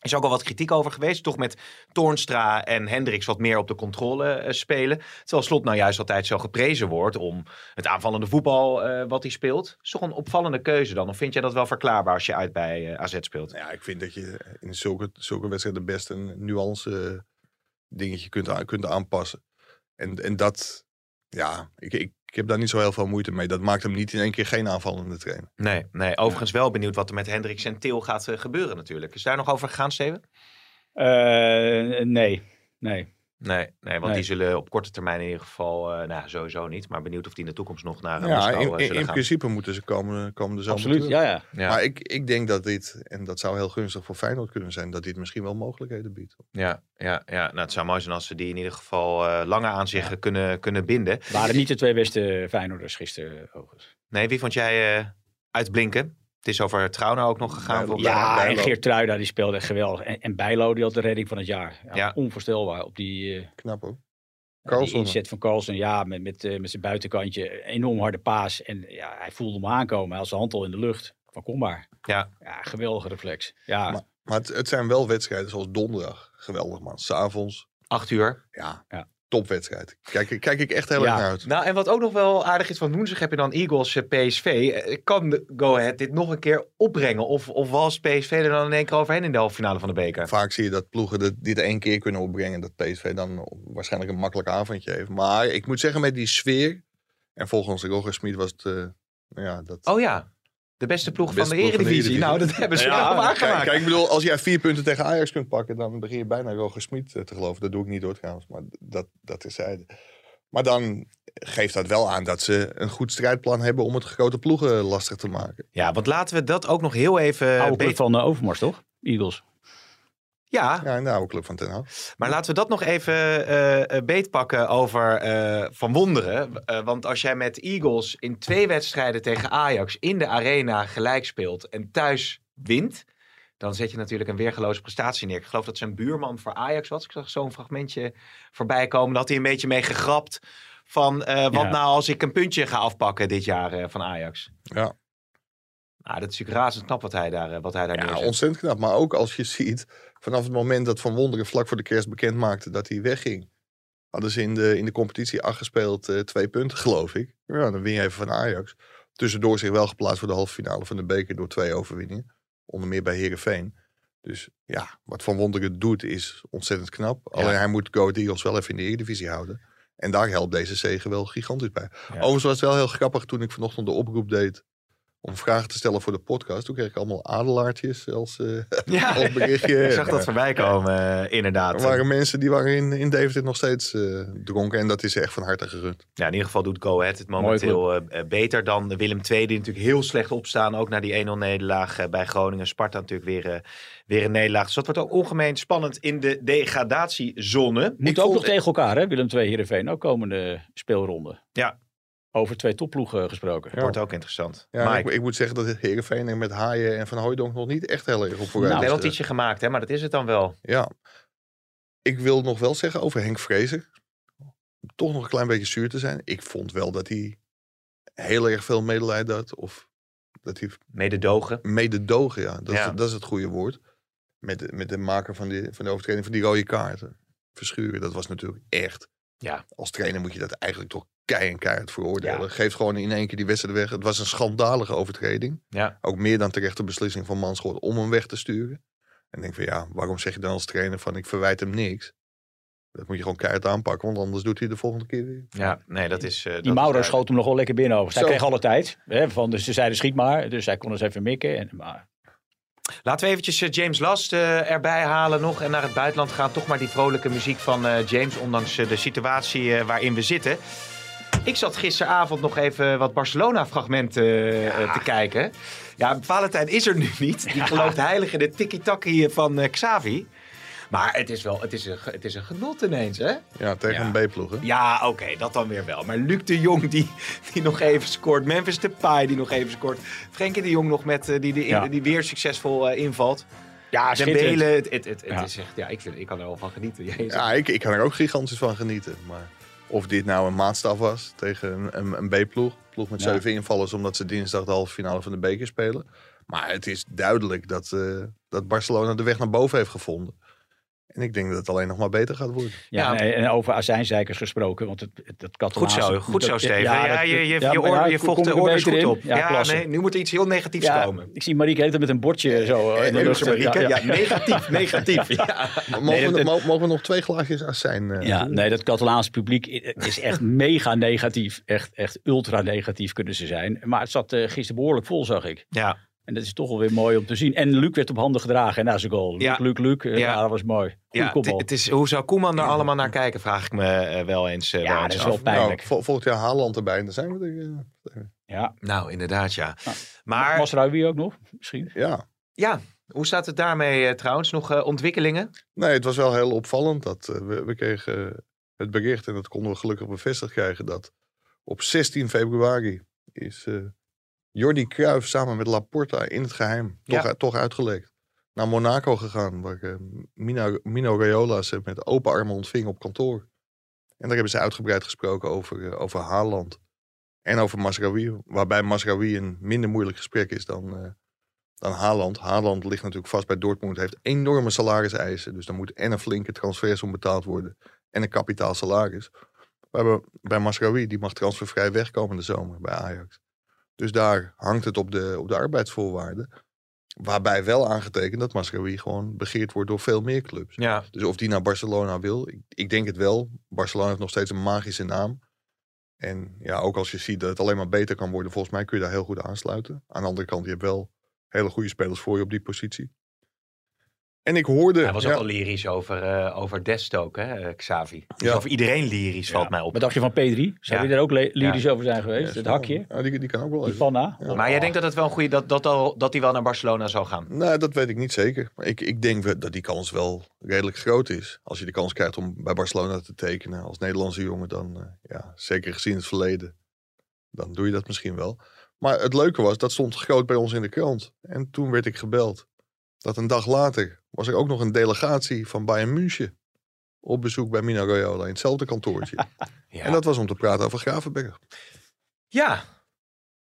Speaker 3: Is ook al wat kritiek over geweest. Toch met Toornstra en Hendricks wat meer op de controle eh, spelen. Terwijl Slot nou juist altijd zo geprezen wordt om het aanvallende voetbal eh, wat hij speelt. Is toch een opvallende keuze dan? Of vind jij dat wel verklaarbaar als je uit bij eh, AZ speelt?
Speaker 4: Nou ja, ik vind dat je in zulke, zulke wedstrijden best een nuance dingetje kunt, kunt aanpassen. En, en dat, ja, ik, ik, ik heb daar niet zo heel veel moeite mee. Dat maakt hem niet in één keer geen aanvallende trainer.
Speaker 3: Nee, nee. Overigens wel benieuwd wat er met Hendricks en Til gaat eh, gebeuren natuurlijk. Is daar nog over gegaan, Steven?
Speaker 5: Eh, nee, nee.
Speaker 3: Nee, nee want
Speaker 5: Nee.
Speaker 3: die zullen op korte termijn in ieder geval, eh, nou sowieso niet, maar benieuwd of die in de toekomst nog naar uh,
Speaker 4: Ja,
Speaker 3: Moskou
Speaker 4: in,
Speaker 3: eh,
Speaker 4: in,
Speaker 3: zullen
Speaker 4: in
Speaker 3: gaan.
Speaker 4: principe moeten ze komen, komen de zomer
Speaker 5: Absoluut, ja, ja.
Speaker 3: Ja,
Speaker 4: Maar ik, ik denk dat dit, en dat zou heel gunstig voor Feyenoord kunnen zijn, dat dit misschien wel mogelijkheden biedt.
Speaker 3: ja, ja, ja. Nou, het zou mooi zijn als ze die in ieder geval eh, langer aan zich kunnen, kunnen binden.
Speaker 5: Waren niet de twee beste Feyenoorders gisteren, overigens.
Speaker 3: Nee, wie vond jij eh, uitblinken? Het is over Trauner ook nog gegaan.
Speaker 4: Ja,
Speaker 5: en. Geert Truida die speelde echt geweldig. En, en Bijlo die had de redding van het jaar. Ja,
Speaker 3: Ja.
Speaker 5: Onvoorstelbaar op die, eh,
Speaker 4: Knap hoor.
Speaker 5: die inzet van Carlsen. Ja, met, met, eh, met zijn buitenkantje. Enorm harde paas. En ja, hij voelde hem aankomen. Hij had zijn hand al in de lucht. Van kom maar.
Speaker 3: Ja.
Speaker 5: Ja, geweldige reflex. Ja,
Speaker 4: Maar, maar het, het zijn wel wedstrijden zoals donderdag. Geweldig man. S'avonds.
Speaker 3: Acht uur.
Speaker 4: Ja,
Speaker 5: Ja.
Speaker 4: Topwedstrijd. Kijk, kijk ik echt heel
Speaker 5: Ja.
Speaker 4: erg naar uit.
Speaker 3: Nou, en wat ook nog wel aardig is, van woensdag heb je dan Eagles eh, PSV. Eh, Kan Go Ahead dit nog een keer opbrengen? Of, of was PSV er dan in één keer overheen in de halve finale van de beker?
Speaker 4: Vaak zie je dat ploegen dit, één keer kunnen opbrengen. Dat PSV dan waarschijnlijk een makkelijk avondje heeft. Maar ik moet zeggen met die sfeer. En volgens Roger Smit was het... nou ja, dat,
Speaker 3: Oh ja, de beste ploeg
Speaker 4: Beste
Speaker 3: van de
Speaker 4: ploeg van de
Speaker 3: Eredivisie. Nou, dat hebben ze
Speaker 5: Ja,
Speaker 3: wel aangemaakt.
Speaker 4: Kijk, kijk, ik bedoel, als jij vier punten tegen Ajax kunt pakken, dan begin je bijna Roger Smit eh, te geloven. Dat doe ik niet door trouwens, maar dat, dat is zijde. Maar dan geeft dat wel aan dat ze een goed strijdplan hebben om het grote ploegen lastig te maken.
Speaker 3: Ja, want laten we dat ook nog heel even...
Speaker 5: oude
Speaker 3: beter-
Speaker 5: van uh, Overmars, toch? Eagles.
Speaker 3: Ja,
Speaker 4: Ja, in de oude club van Ten Hag.
Speaker 3: maar laten we dat nog even eh, eh, beetpakken over eh, Van Wonderen. Eh, want als jij met Eagles in twee wedstrijden tegen Ajax in de arena gelijk speelt en thuis wint... Dan zet je natuurlijk een weergeloze prestatie neer. Ik geloof dat zijn buurman voor Ajax was. Ik zag zo'n fragmentje voorbij komen. Had hij een beetje mee gegrapt. Van eh, wat
Speaker 5: Ja.
Speaker 3: nou als ik een puntje ga afpakken dit jaar eh, van Ajax.
Speaker 4: Ja.
Speaker 3: Nou, dat is natuurlijk razend knap wat hij daar, eh, wat hij daar
Speaker 4: Ja,
Speaker 3: neerzet.
Speaker 4: ontzettend knap. Maar ook als je ziet, vanaf het moment dat Van Wonderen vlak voor de kerst bekend maakte dat hij wegging. Hadden ze in de, in de competitie acht gespeeld, eh, twee punten geloof ik. Ja, dan win je even van Ajax. Tussendoor zich wel geplaatst voor de halve finale van de beker door twee overwinningen. Onder meer bij Herenveen. Dus ja, wat Van Wonderen doet is ontzettend knap. Alleen hij moet Go Ahead Eagles wel even in de Eredivisie houden. En daar helpt deze zege wel gigantisch bij.
Speaker 3: Ja.
Speaker 4: Overigens was het wel heel grappig toen ik vanochtend de oproep deed om vragen te stellen voor de podcast. Toen kreeg ik allemaal adelaartjes als, eh
Speaker 3: Ja,
Speaker 4: als berichtje.
Speaker 3: ik zag dat voorbij komen, eh, inderdaad.
Speaker 4: Er waren mensen die waren in, in Deventer nog steeds eh, dronken. En dat is echt van harte gegund.
Speaker 3: Ja, in ieder geval doet Go Ahead het momenteel beter dan Willem II, die natuurlijk heel slecht opstaan. Ook na die 1-0 nederlaag bij Groningen. Sparta natuurlijk weer, weer een nederlaag. Dus dat wordt ook ongemeen spannend in de degradatiezone.
Speaker 5: Moet
Speaker 3: Ik
Speaker 5: ook
Speaker 3: vond-
Speaker 5: nog tegen elkaar, hè? Willem II, Heerenveen. Ook komende speelronde.
Speaker 3: Ja.
Speaker 5: Over twee topploegen gesproken.
Speaker 3: Wordt ook interessant.
Speaker 4: Ja, ik, ik moet zeggen dat Heerenveen er met Haaien en Van Hooijdonk nog niet echt heel erg op vooruit
Speaker 5: Nou,
Speaker 4: is,
Speaker 3: wel
Speaker 4: eh.
Speaker 3: een ietsje gemaakt, hè, maar dat is het dan wel.
Speaker 4: Ja. Ik wil nog wel zeggen over Henk Vrezer. Toch nog een klein beetje zuur te zijn. Ik vond wel dat hij heel erg veel medelijden had. Of dat hij
Speaker 3: Mededogen.
Speaker 4: mededogen, ja. Dat,
Speaker 3: Ja.
Speaker 4: Is, dat is het goede woord. Met, de- met de maker van, die, van de overtreding van die rode kaarten. Verschuren, dat was natuurlijk echt.
Speaker 3: Ja.
Speaker 4: Als trainer moet je dat eigenlijk toch kei en keihard veroordelen.
Speaker 3: Ja.
Speaker 4: Geeft gewoon in één keer die wedstrijd weg. Het was een schandalige overtreding.
Speaker 3: Ja.
Speaker 4: Ook meer dan terechte beslissing van Manschot om hem weg te sturen. En ik denk van ja, waarom zeg je dan als trainer van ik verwijt hem niks? Dat moet je gewoon keihard aanpakken, want anders doet hij de volgende keer weer.
Speaker 3: Ja, nee, dat is... eh, dat
Speaker 5: Die
Speaker 3: is
Speaker 5: Mauro schoot hem nog wel lekker binnen over. Hij kreeg alle tijd. Hè, van, dus ze zeiden schiet maar. Dus hij kon eens even mikken. En, maar
Speaker 3: Laten we eventjes eh, James Last eh, erbij halen nog en naar het buitenland gaan. Toch maar die vrolijke muziek van eh, James, ondanks de situatie waarin we zitten. Ik zat gisteravond nog even wat Barcelona-fragmenten te kijken. Ja, Valentijn is er nu niet. Die gelooft heilig in de tiki-taki van Xavi. Maar het is wel het is een, het is een genot ineens, hè?
Speaker 4: Ja, tegen een B-ploeg. hè?
Speaker 3: Ja, oké, dat dan weer wel. Maar Luc de Jong die, die nog even scoort. Memphis Depay die nog even scoort. Frenkie de Jong nog met, eh, die, die,
Speaker 5: Ja.
Speaker 3: die weer succesvol eh, invalt.
Speaker 5: Ja.
Speaker 3: Dembele, het, het, het, het
Speaker 5: Ja.
Speaker 3: is echt, ja, ik, vind, ik kan er wel van genieten.
Speaker 4: Ja, ik, ik kan er ook gigantisch van genieten. Maar of dit nou een maatstaf was tegen een, een, een B-ploeg. Ploeg met
Speaker 5: Ja.
Speaker 4: zeven invallers omdat ze dinsdag de halve finale van de beker spelen. Maar het is duidelijk dat, eh, dat Barcelona de weg naar boven heeft gevonden. En ik denk dat het alleen nog maar beter gaat worden.
Speaker 5: Ja,
Speaker 3: Ja.
Speaker 5: nee, en over azijnzeikers gesproken, want het, het, het Catalaanse...
Speaker 3: Goed zo, goed zo, Steven. Ja, je, je, je,
Speaker 5: ja,
Speaker 3: je,
Speaker 5: maar
Speaker 3: oor- je
Speaker 5: ik
Speaker 3: de
Speaker 5: er
Speaker 3: orders
Speaker 5: beter
Speaker 3: goed
Speaker 5: in?
Speaker 3: op.
Speaker 5: Ja,
Speaker 3: nee, nu moet er iets heel negatiefs
Speaker 5: Ja,
Speaker 3: komen.
Speaker 5: ik zie Marieke heet met een bordje zo. de
Speaker 3: Eh,
Speaker 5: lucht.
Speaker 3: Marieke,
Speaker 5: Ja,
Speaker 3: ja,
Speaker 5: ja.
Speaker 3: negatief, negatief. Ja.
Speaker 4: Mogen,
Speaker 5: Nee,
Speaker 4: we,
Speaker 5: dat-
Speaker 4: mogen we nog twee glaasjes azijn? eh,
Speaker 5: Ja,
Speaker 4: doen?
Speaker 5: nee, dat Catalaanse publiek is echt mega negatief. Echt, echt ultra negatief kunnen ze zijn. Maar het zat eh, gisteren behoorlijk vol, zag ik.
Speaker 3: ja.
Speaker 5: En dat is toch wel weer mooi om te zien. En Luc werd op handen gedragen en na zijn goal. Luc,
Speaker 3: Ja.
Speaker 5: Luc, Luc. eh,
Speaker 3: Ja.
Speaker 5: Ja, dat was mooi.
Speaker 3: Ja,
Speaker 5: kopbal.
Speaker 3: het, is, hoe zou Koeman er allemaal naar kijken, vraag ik me eh, wel eens. eh,
Speaker 5: Ja,
Speaker 3: wel
Speaker 5: dat
Speaker 3: eens
Speaker 5: is
Speaker 3: af.
Speaker 5: wel
Speaker 4: Nou,
Speaker 5: pijnlijk.
Speaker 4: vol- volgend jaar Haaland erbij en dan zijn we er.
Speaker 5: Ja.
Speaker 3: Nou, inderdaad, ja.
Speaker 5: Ja.
Speaker 3: Maar
Speaker 5: Masraoui ook nog, misschien.
Speaker 4: ja.
Speaker 3: ja, hoe staat het daarmee trouwens? Nog eh, ontwikkelingen?
Speaker 4: Nee, het was wel heel opvallend. Dat, eh, we, we kregen het bericht, en dat konden we gelukkig bevestigd krijgen, dat op 16 februari is eh Jordi Cruijff samen met Laporta in het geheim toch,
Speaker 3: Ja.
Speaker 4: toch uitgelekt. Naar Monaco gegaan, waar eh, Mino, Mino Raiola ze met open armen ontving op kantoor. En daar hebben ze uitgebreid gesproken over, eh, over Haaland en over Masraoui. Waarbij Masraoui een minder moeilijk gesprek is dan, eh, dan Haaland. Haaland ligt natuurlijk vast bij Dortmund, heeft enorme salariseisen. Dus dan moet en een flinke transfersom betaald worden en een kapitaal salaris. We hebben bij Masraoui, die mag transfervrij wegkomen de zomer bij Ajax. Dus daar hangt het op de, op de arbeidsvoorwaarden. Waarbij wel aangetekend dat Masraoui gewoon begeerd wordt door veel meer clubs.
Speaker 3: Ja.
Speaker 4: Dus of die naar Barcelona wil, ik, ik denk het wel. Barcelona heeft nog steeds een magische naam. En ja, ook als je ziet dat het alleen maar beter kan worden, volgens mij kun je daar heel goed aansluiten. Aan de andere kant, je hebt wel hele goede spelers voor je op die positie. En ik hoorde...
Speaker 3: Hij was ook
Speaker 4: ja,
Speaker 3: al lyrisch over, eh, over Dest ook, hè, eh, Xavi. Dus
Speaker 4: Ja.
Speaker 3: over iedereen lyrisch, valt mij op.
Speaker 5: Wat dacht je van Pedri? Zou
Speaker 3: Ja.
Speaker 5: je daar ook lyrisch over zijn geweest?
Speaker 4: ja,
Speaker 5: het hakje?
Speaker 4: Ja, die, die kan ook wel
Speaker 5: Die
Speaker 4: even.
Speaker 5: panna?
Speaker 3: Maar jij denkt dat het wel een goede dat, dat, al, dat hij wel naar Barcelona zou gaan?
Speaker 4: Nou, dat weet ik niet zeker. Maar ik, ik denk dat die kans wel redelijk groot is. Als je de kans krijgt om bij Barcelona te tekenen als Nederlandse jongen, dan eh, ja, zeker gezien het verleden, dan doe je dat misschien wel. Maar het leuke was, dat stond groot bij ons in de krant. En toen werd ik gebeld. Dat een dag later was er ook nog een delegatie van Bayern München op bezoek bij Mina Royola in hetzelfde kantoortje.
Speaker 3: Ja.
Speaker 4: En dat was om te praten over Gravenberg.
Speaker 3: ja.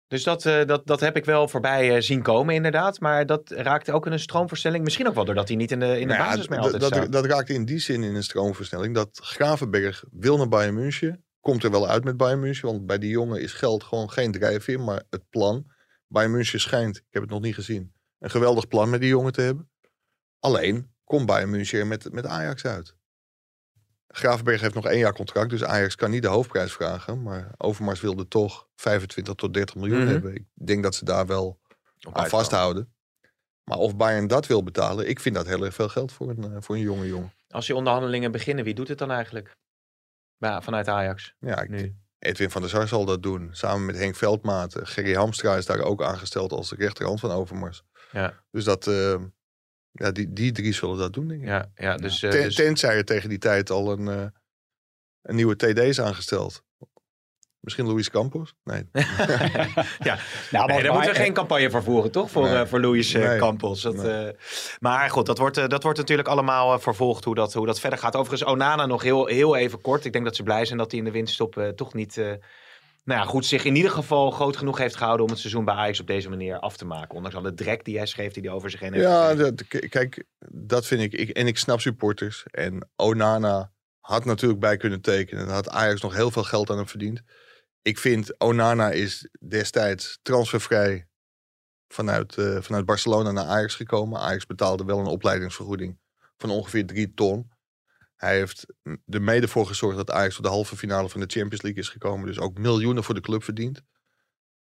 Speaker 3: Dus dat, eh, dat, dat heb ik wel voorbij eh, zien komen, inderdaad. Maar dat raakte ook in een stroomversnelling. Misschien ook wel doordat hij niet in de, in de
Speaker 4: Nou ja,
Speaker 3: basis meer altijd
Speaker 4: dat,
Speaker 3: staat.
Speaker 4: dat raakte in die zin in een stroomversnelling. Dat Gravenberg wil naar Bayern München. Komt er wel uit met Bayern München. Want bij die jongen is geld gewoon geen drijfveer, maar het plan. Bayern München schijnt, ik heb het nog niet gezien, een geweldig plan met die jongen te hebben. Alleen komt Bayern München met, met Ajax uit. Gravenberg heeft nog één jaar contract, dus Ajax kan niet de hoofdprijs vragen. Maar Overmars wilde toch 25 tot 30 miljoen
Speaker 3: Mhm.
Speaker 4: hebben. Ik denk dat ze daar wel
Speaker 3: Op
Speaker 4: aan vasthouden. Maar of Bayern dat wil betalen, ik vind dat heel erg veel geld voor een, eh, voor een jonge jongen.
Speaker 3: Als die onderhandelingen beginnen, wie doet het dan eigenlijk? Ja, vanuit Ajax
Speaker 4: Ja, ik,
Speaker 3: nu.
Speaker 4: Edwin van der Sar zal dat doen. Samen met Henk Veldmaat. Gerry Hamstra is daar ook aangesteld als de rechterhand van Overmars.
Speaker 3: Ja.
Speaker 4: Dus dat, eh, ja, die, die drie zullen dat doen, denk ik.
Speaker 3: Ja, ja, dus, eh,
Speaker 4: Ten-
Speaker 3: dus-
Speaker 4: Tenzij er tegen die tijd al een, eh, een nieuwe TD is aangesteld. Misschien Luis Campos? Nee.
Speaker 3: ja,
Speaker 5: Nou,
Speaker 3: nee,
Speaker 5: maar-
Speaker 3: daar moeten we geen campagne voor voeren, toch? Voor,
Speaker 4: Nee.
Speaker 3: eh, voor Louis
Speaker 4: Nee.
Speaker 3: Campos. Dat,
Speaker 4: Nee.
Speaker 3: eh, maar goed, dat wordt, eh, dat wordt natuurlijk allemaal eh, vervolgd hoe dat, hoe dat verder gaat. Overigens, Onana nog heel, heel even kort. Ik denk dat ze blij zijn dat hij in de winststop eh, toch niet... nou ja, goed, zich in ieder geval groot genoeg heeft gehouden om het seizoen bij Ajax op deze manier af te maken. Ondanks alle drek die hij schreef, die hij over zich heen heeft
Speaker 4: Ja, dat, kijk, dat vind ik, ik. En ik snap supporters. En Onana had natuurlijk bij kunnen tekenen. En had Ajax nog heel veel geld aan hem verdiend. Ik vind Onana is destijds transfervrij vanuit, eh, vanuit Barcelona naar Ajax gekomen. Ajax betaalde wel een opleidingsvergoeding van ongeveer drie ton. Hij heeft er mede voor gezorgd dat Ajax tot de halve finale van de Champions League is gekomen. Dus ook miljoenen voor de club verdient.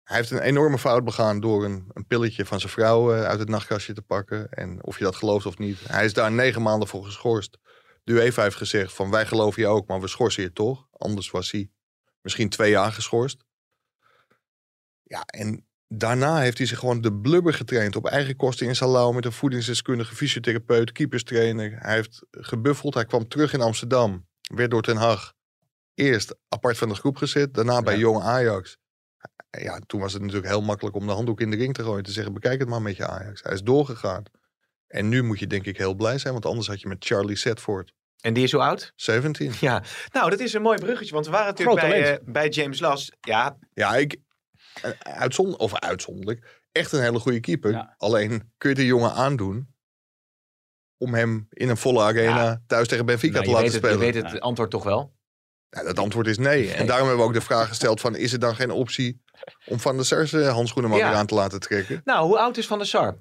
Speaker 4: Hij heeft een enorme fout begaan door een, een pilletje van zijn vrouw eh, uit het nachtkastje te pakken. En of je dat gelooft of niet. Hij is daar negen maanden voor geschorst. De UEFA heeft gezegd van wij geloven je ook, maar we schorsen je toch. Anders was hij Misschien twee jaar geschorst. Ja, en daarna heeft hij zich gewoon de blubber getraind. Op eigen kosten in Salau met een voedingsdeskundige, fysiotherapeut, keeperstrainer. Hij heeft gebuffeld. Hij kwam terug in Amsterdam. Werd door Ten Hag eerst apart van de groep gezet. Daarna bij
Speaker 3: Ja.
Speaker 4: Jong Ajax. Ja, toen was het natuurlijk heel makkelijk om de handdoek in de ring te gooien. Te zeggen, bekijk het maar met je Ajax. Hij is doorgegaan. En nu moet je denk ik heel blij zijn. Want anders had je met Charlie Setford
Speaker 3: En die is hoe oud?
Speaker 4: 17.
Speaker 3: Ja, nou, dat is een mooi bruggetje. Want we waren natuurlijk bij, eh, bij James Las. Ja,
Speaker 4: Ja, ik, eh, uitzond, of uitzonderlijk, echt een hele goede keeper.
Speaker 5: Ja.
Speaker 4: Alleen kun je de jongen aandoen om hem in een volle arena thuis tegen Benfica
Speaker 3: nou,
Speaker 4: te
Speaker 3: je,
Speaker 4: laten
Speaker 3: weet het, je
Speaker 4: spelen?
Speaker 3: weet het antwoord toch wel?
Speaker 4: Ja, dat antwoord is nee. En daarom hebben we ook de vraag gesteld van, is er dan geen optie om Van der Sar zijn handschoenen maar
Speaker 3: Ja.
Speaker 4: weer aan te laten trekken?
Speaker 3: Nou, hoe oud is Van der Sar?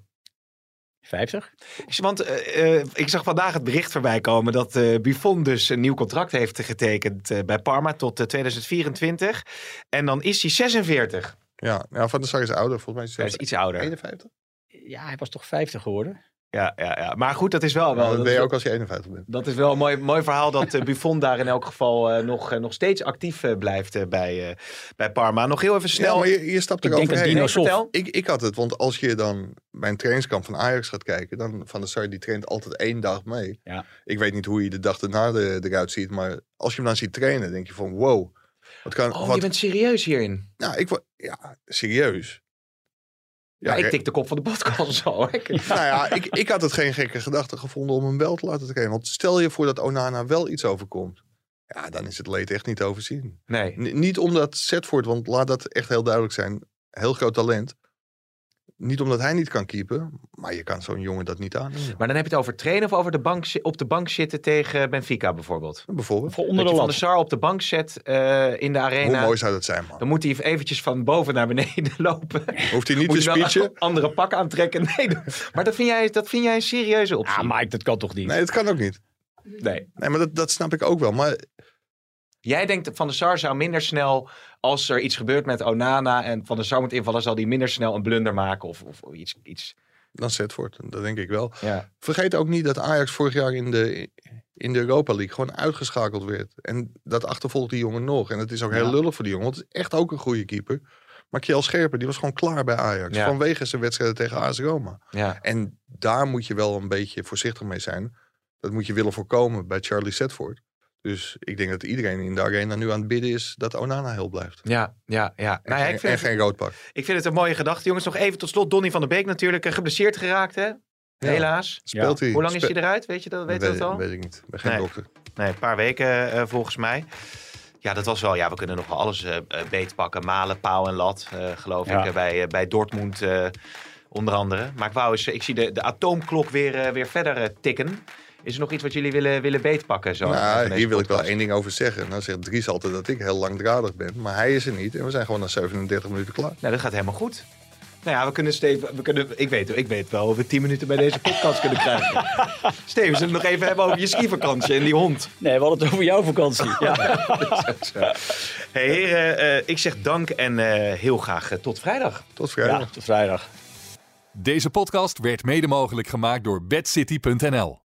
Speaker 5: 50?
Speaker 3: Want eh, eh, ik zag vandaag het bericht voorbij komen dat eh, Buffon dus een nieuw contract heeft getekend eh, bij Parma tot eh, 2024. En dan is hij 46.
Speaker 4: Ja, ja Van der Sar is ouder, volgens mij is
Speaker 3: Hij
Speaker 4: hij
Speaker 3: is iets ouder.
Speaker 4: 51.
Speaker 5: Ja, hij was toch 50 geworden?
Speaker 3: Ja, ja, ja. Maar goed, dat is wel... wel
Speaker 4: dat ben je ook als je 51 bent.
Speaker 3: dat is wel een mooi, mooi verhaal dat eh, Buffon daar in elk geval eh, nog, eh, nog steeds actief blijft bij, bij Parma. Nog heel even
Speaker 4: Ja,
Speaker 3: snel.
Speaker 4: maar je, je stapt
Speaker 5: Ik denk dat
Speaker 4: eroverheen.
Speaker 5: Dino
Speaker 3: Nee, vertel.
Speaker 4: Ik, ik had het, want als je dan bij een trainingskamp van Ajax gaat kijken, dan Van der Sar die traint altijd één dag mee.
Speaker 5: Ja.
Speaker 4: Ik weet niet hoe je de dag erna de, eruit ziet, maar als je hem dan ziet trainen, denk je van wow. Wat kan,
Speaker 3: Oh,
Speaker 4: wat,
Speaker 3: je bent serieus hierin.
Speaker 4: nou, ik, ja, serieus.
Speaker 3: Ja, ik tik de kop van de podcast zo. Ik-
Speaker 4: nou ja, ik, ik had het geen gekke gedachte gevonden om hem wel te laten trainen. Want stel je voor dat Onana wel iets overkomt. Ja, dan is het leed echt niet te overzien.
Speaker 3: Nee.
Speaker 4: N- niet omdat Zetford, want laat dat echt heel duidelijk zijn, heel groot talent. Niet omdat hij niet kan keepen, maar je kan zo'n jongen dat niet aannemen.
Speaker 3: Maar dan heb je het over trainen of over de bank, op de bank zitten tegen Benfica bijvoorbeeld.
Speaker 4: Bijvoorbeeld.
Speaker 5: Voor onder
Speaker 3: dat
Speaker 5: de
Speaker 3: je Van der Sar op de bank zet eh, in de
Speaker 4: Hoe
Speaker 3: arena.
Speaker 4: mooi zou dat zijn, man?
Speaker 3: Dan moet hij eventjes van boven naar beneden lopen.
Speaker 4: Hoeft hij niet
Speaker 3: moet
Speaker 4: te speechen?
Speaker 3: een andere pak aantrekken. Nee, dat- maar dat vind, jij, dat vind jij een serieuze optie?
Speaker 5: Ja, Mike, dat kan toch niet?
Speaker 4: Nee, dat kan ook niet.
Speaker 3: Nee.
Speaker 4: Nee, maar dat, dat snap ik ook wel. Maar
Speaker 3: Jij denkt Van der Sar zou minder snel, als er iets gebeurt met Onana en Van der Sar moet invallen, zal hij minder snel een blunder maken of, of iets, iets.
Speaker 4: dan Zetford, dat denk ik wel.
Speaker 3: Ja.
Speaker 4: Vergeet ook niet dat Ajax vorig jaar in de, in de Europa League gewoon uitgeschakeld werd. En dat achtervolgt die jongen nog. En het is ook heel
Speaker 5: Ja.
Speaker 4: lullig voor die jongen, want het is echt ook een goede keeper. Maar Kjell Scherper, die was gewoon klaar bij Ajax.
Speaker 3: Ja.
Speaker 4: Vanwege zijn wedstrijden tegen AS Roma.
Speaker 3: Ja.
Speaker 4: En daar moet je wel een beetje voorzichtig mee zijn. Dat moet je willen voorkomen bij Charlie Setford. Dus ik denk dat iedereen in de arena nu aan het bidden is dat Onana heel blijft.
Speaker 3: Ja, ja, ja.
Speaker 4: En,
Speaker 3: Nou, ja, ik, vind
Speaker 4: en
Speaker 3: het,
Speaker 4: geen rood pak.
Speaker 3: ik vind het een mooie gedachte. Jongens, nog even tot slot. Donny van der Beek natuurlijk eh, geblesseerd geraakt, hè? Helaas.
Speaker 4: Speelt hij?
Speaker 3: Hoe lang is hij eruit? Weet je dat? Weet dat al?
Speaker 4: weet ik niet. Ik ben geen
Speaker 3: Nee.
Speaker 4: dokter.
Speaker 3: Nee, een paar weken eh, volgens mij. Ja, dat was wel. Ja, we kunnen nog wel alles eh eh, beetpakken. Malen, paal en lat, eh, geloof
Speaker 5: Ja.
Speaker 3: ik. bij, bij Dortmund eh, onder andere. Maar ik wou eens, ik zie de, de atoomklok weer, weer verder tikken. Is er nog iets wat jullie willen, willen beetpakken? Zo,
Speaker 4: Nou, hier wil ik wel één ding over zeggen. Nou zegt Dries altijd dat ik heel langdradig ben. Maar hij is er niet. En we zijn gewoon na 37 minuten klaar.
Speaker 3: Nou, dat gaat helemaal goed. Nou ja, we kunnen Steven, we kunnen, ik, weet, ik weet wel of we 10 minuten bij deze podcast kunnen krijgen. Steven, zullen we het nog even hebben over je skivakantie en die hond?
Speaker 5: Nee, we hadden het over jouw vakantie. Ja.
Speaker 3: Hey heren, eh, ik zeg dank en eh, heel graag eh, tot vrijdag.
Speaker 4: Tot vrijdag.
Speaker 5: ja, tot vrijdag.
Speaker 1: Deze podcast werd mede mogelijk gemaakt door bedcity.nl.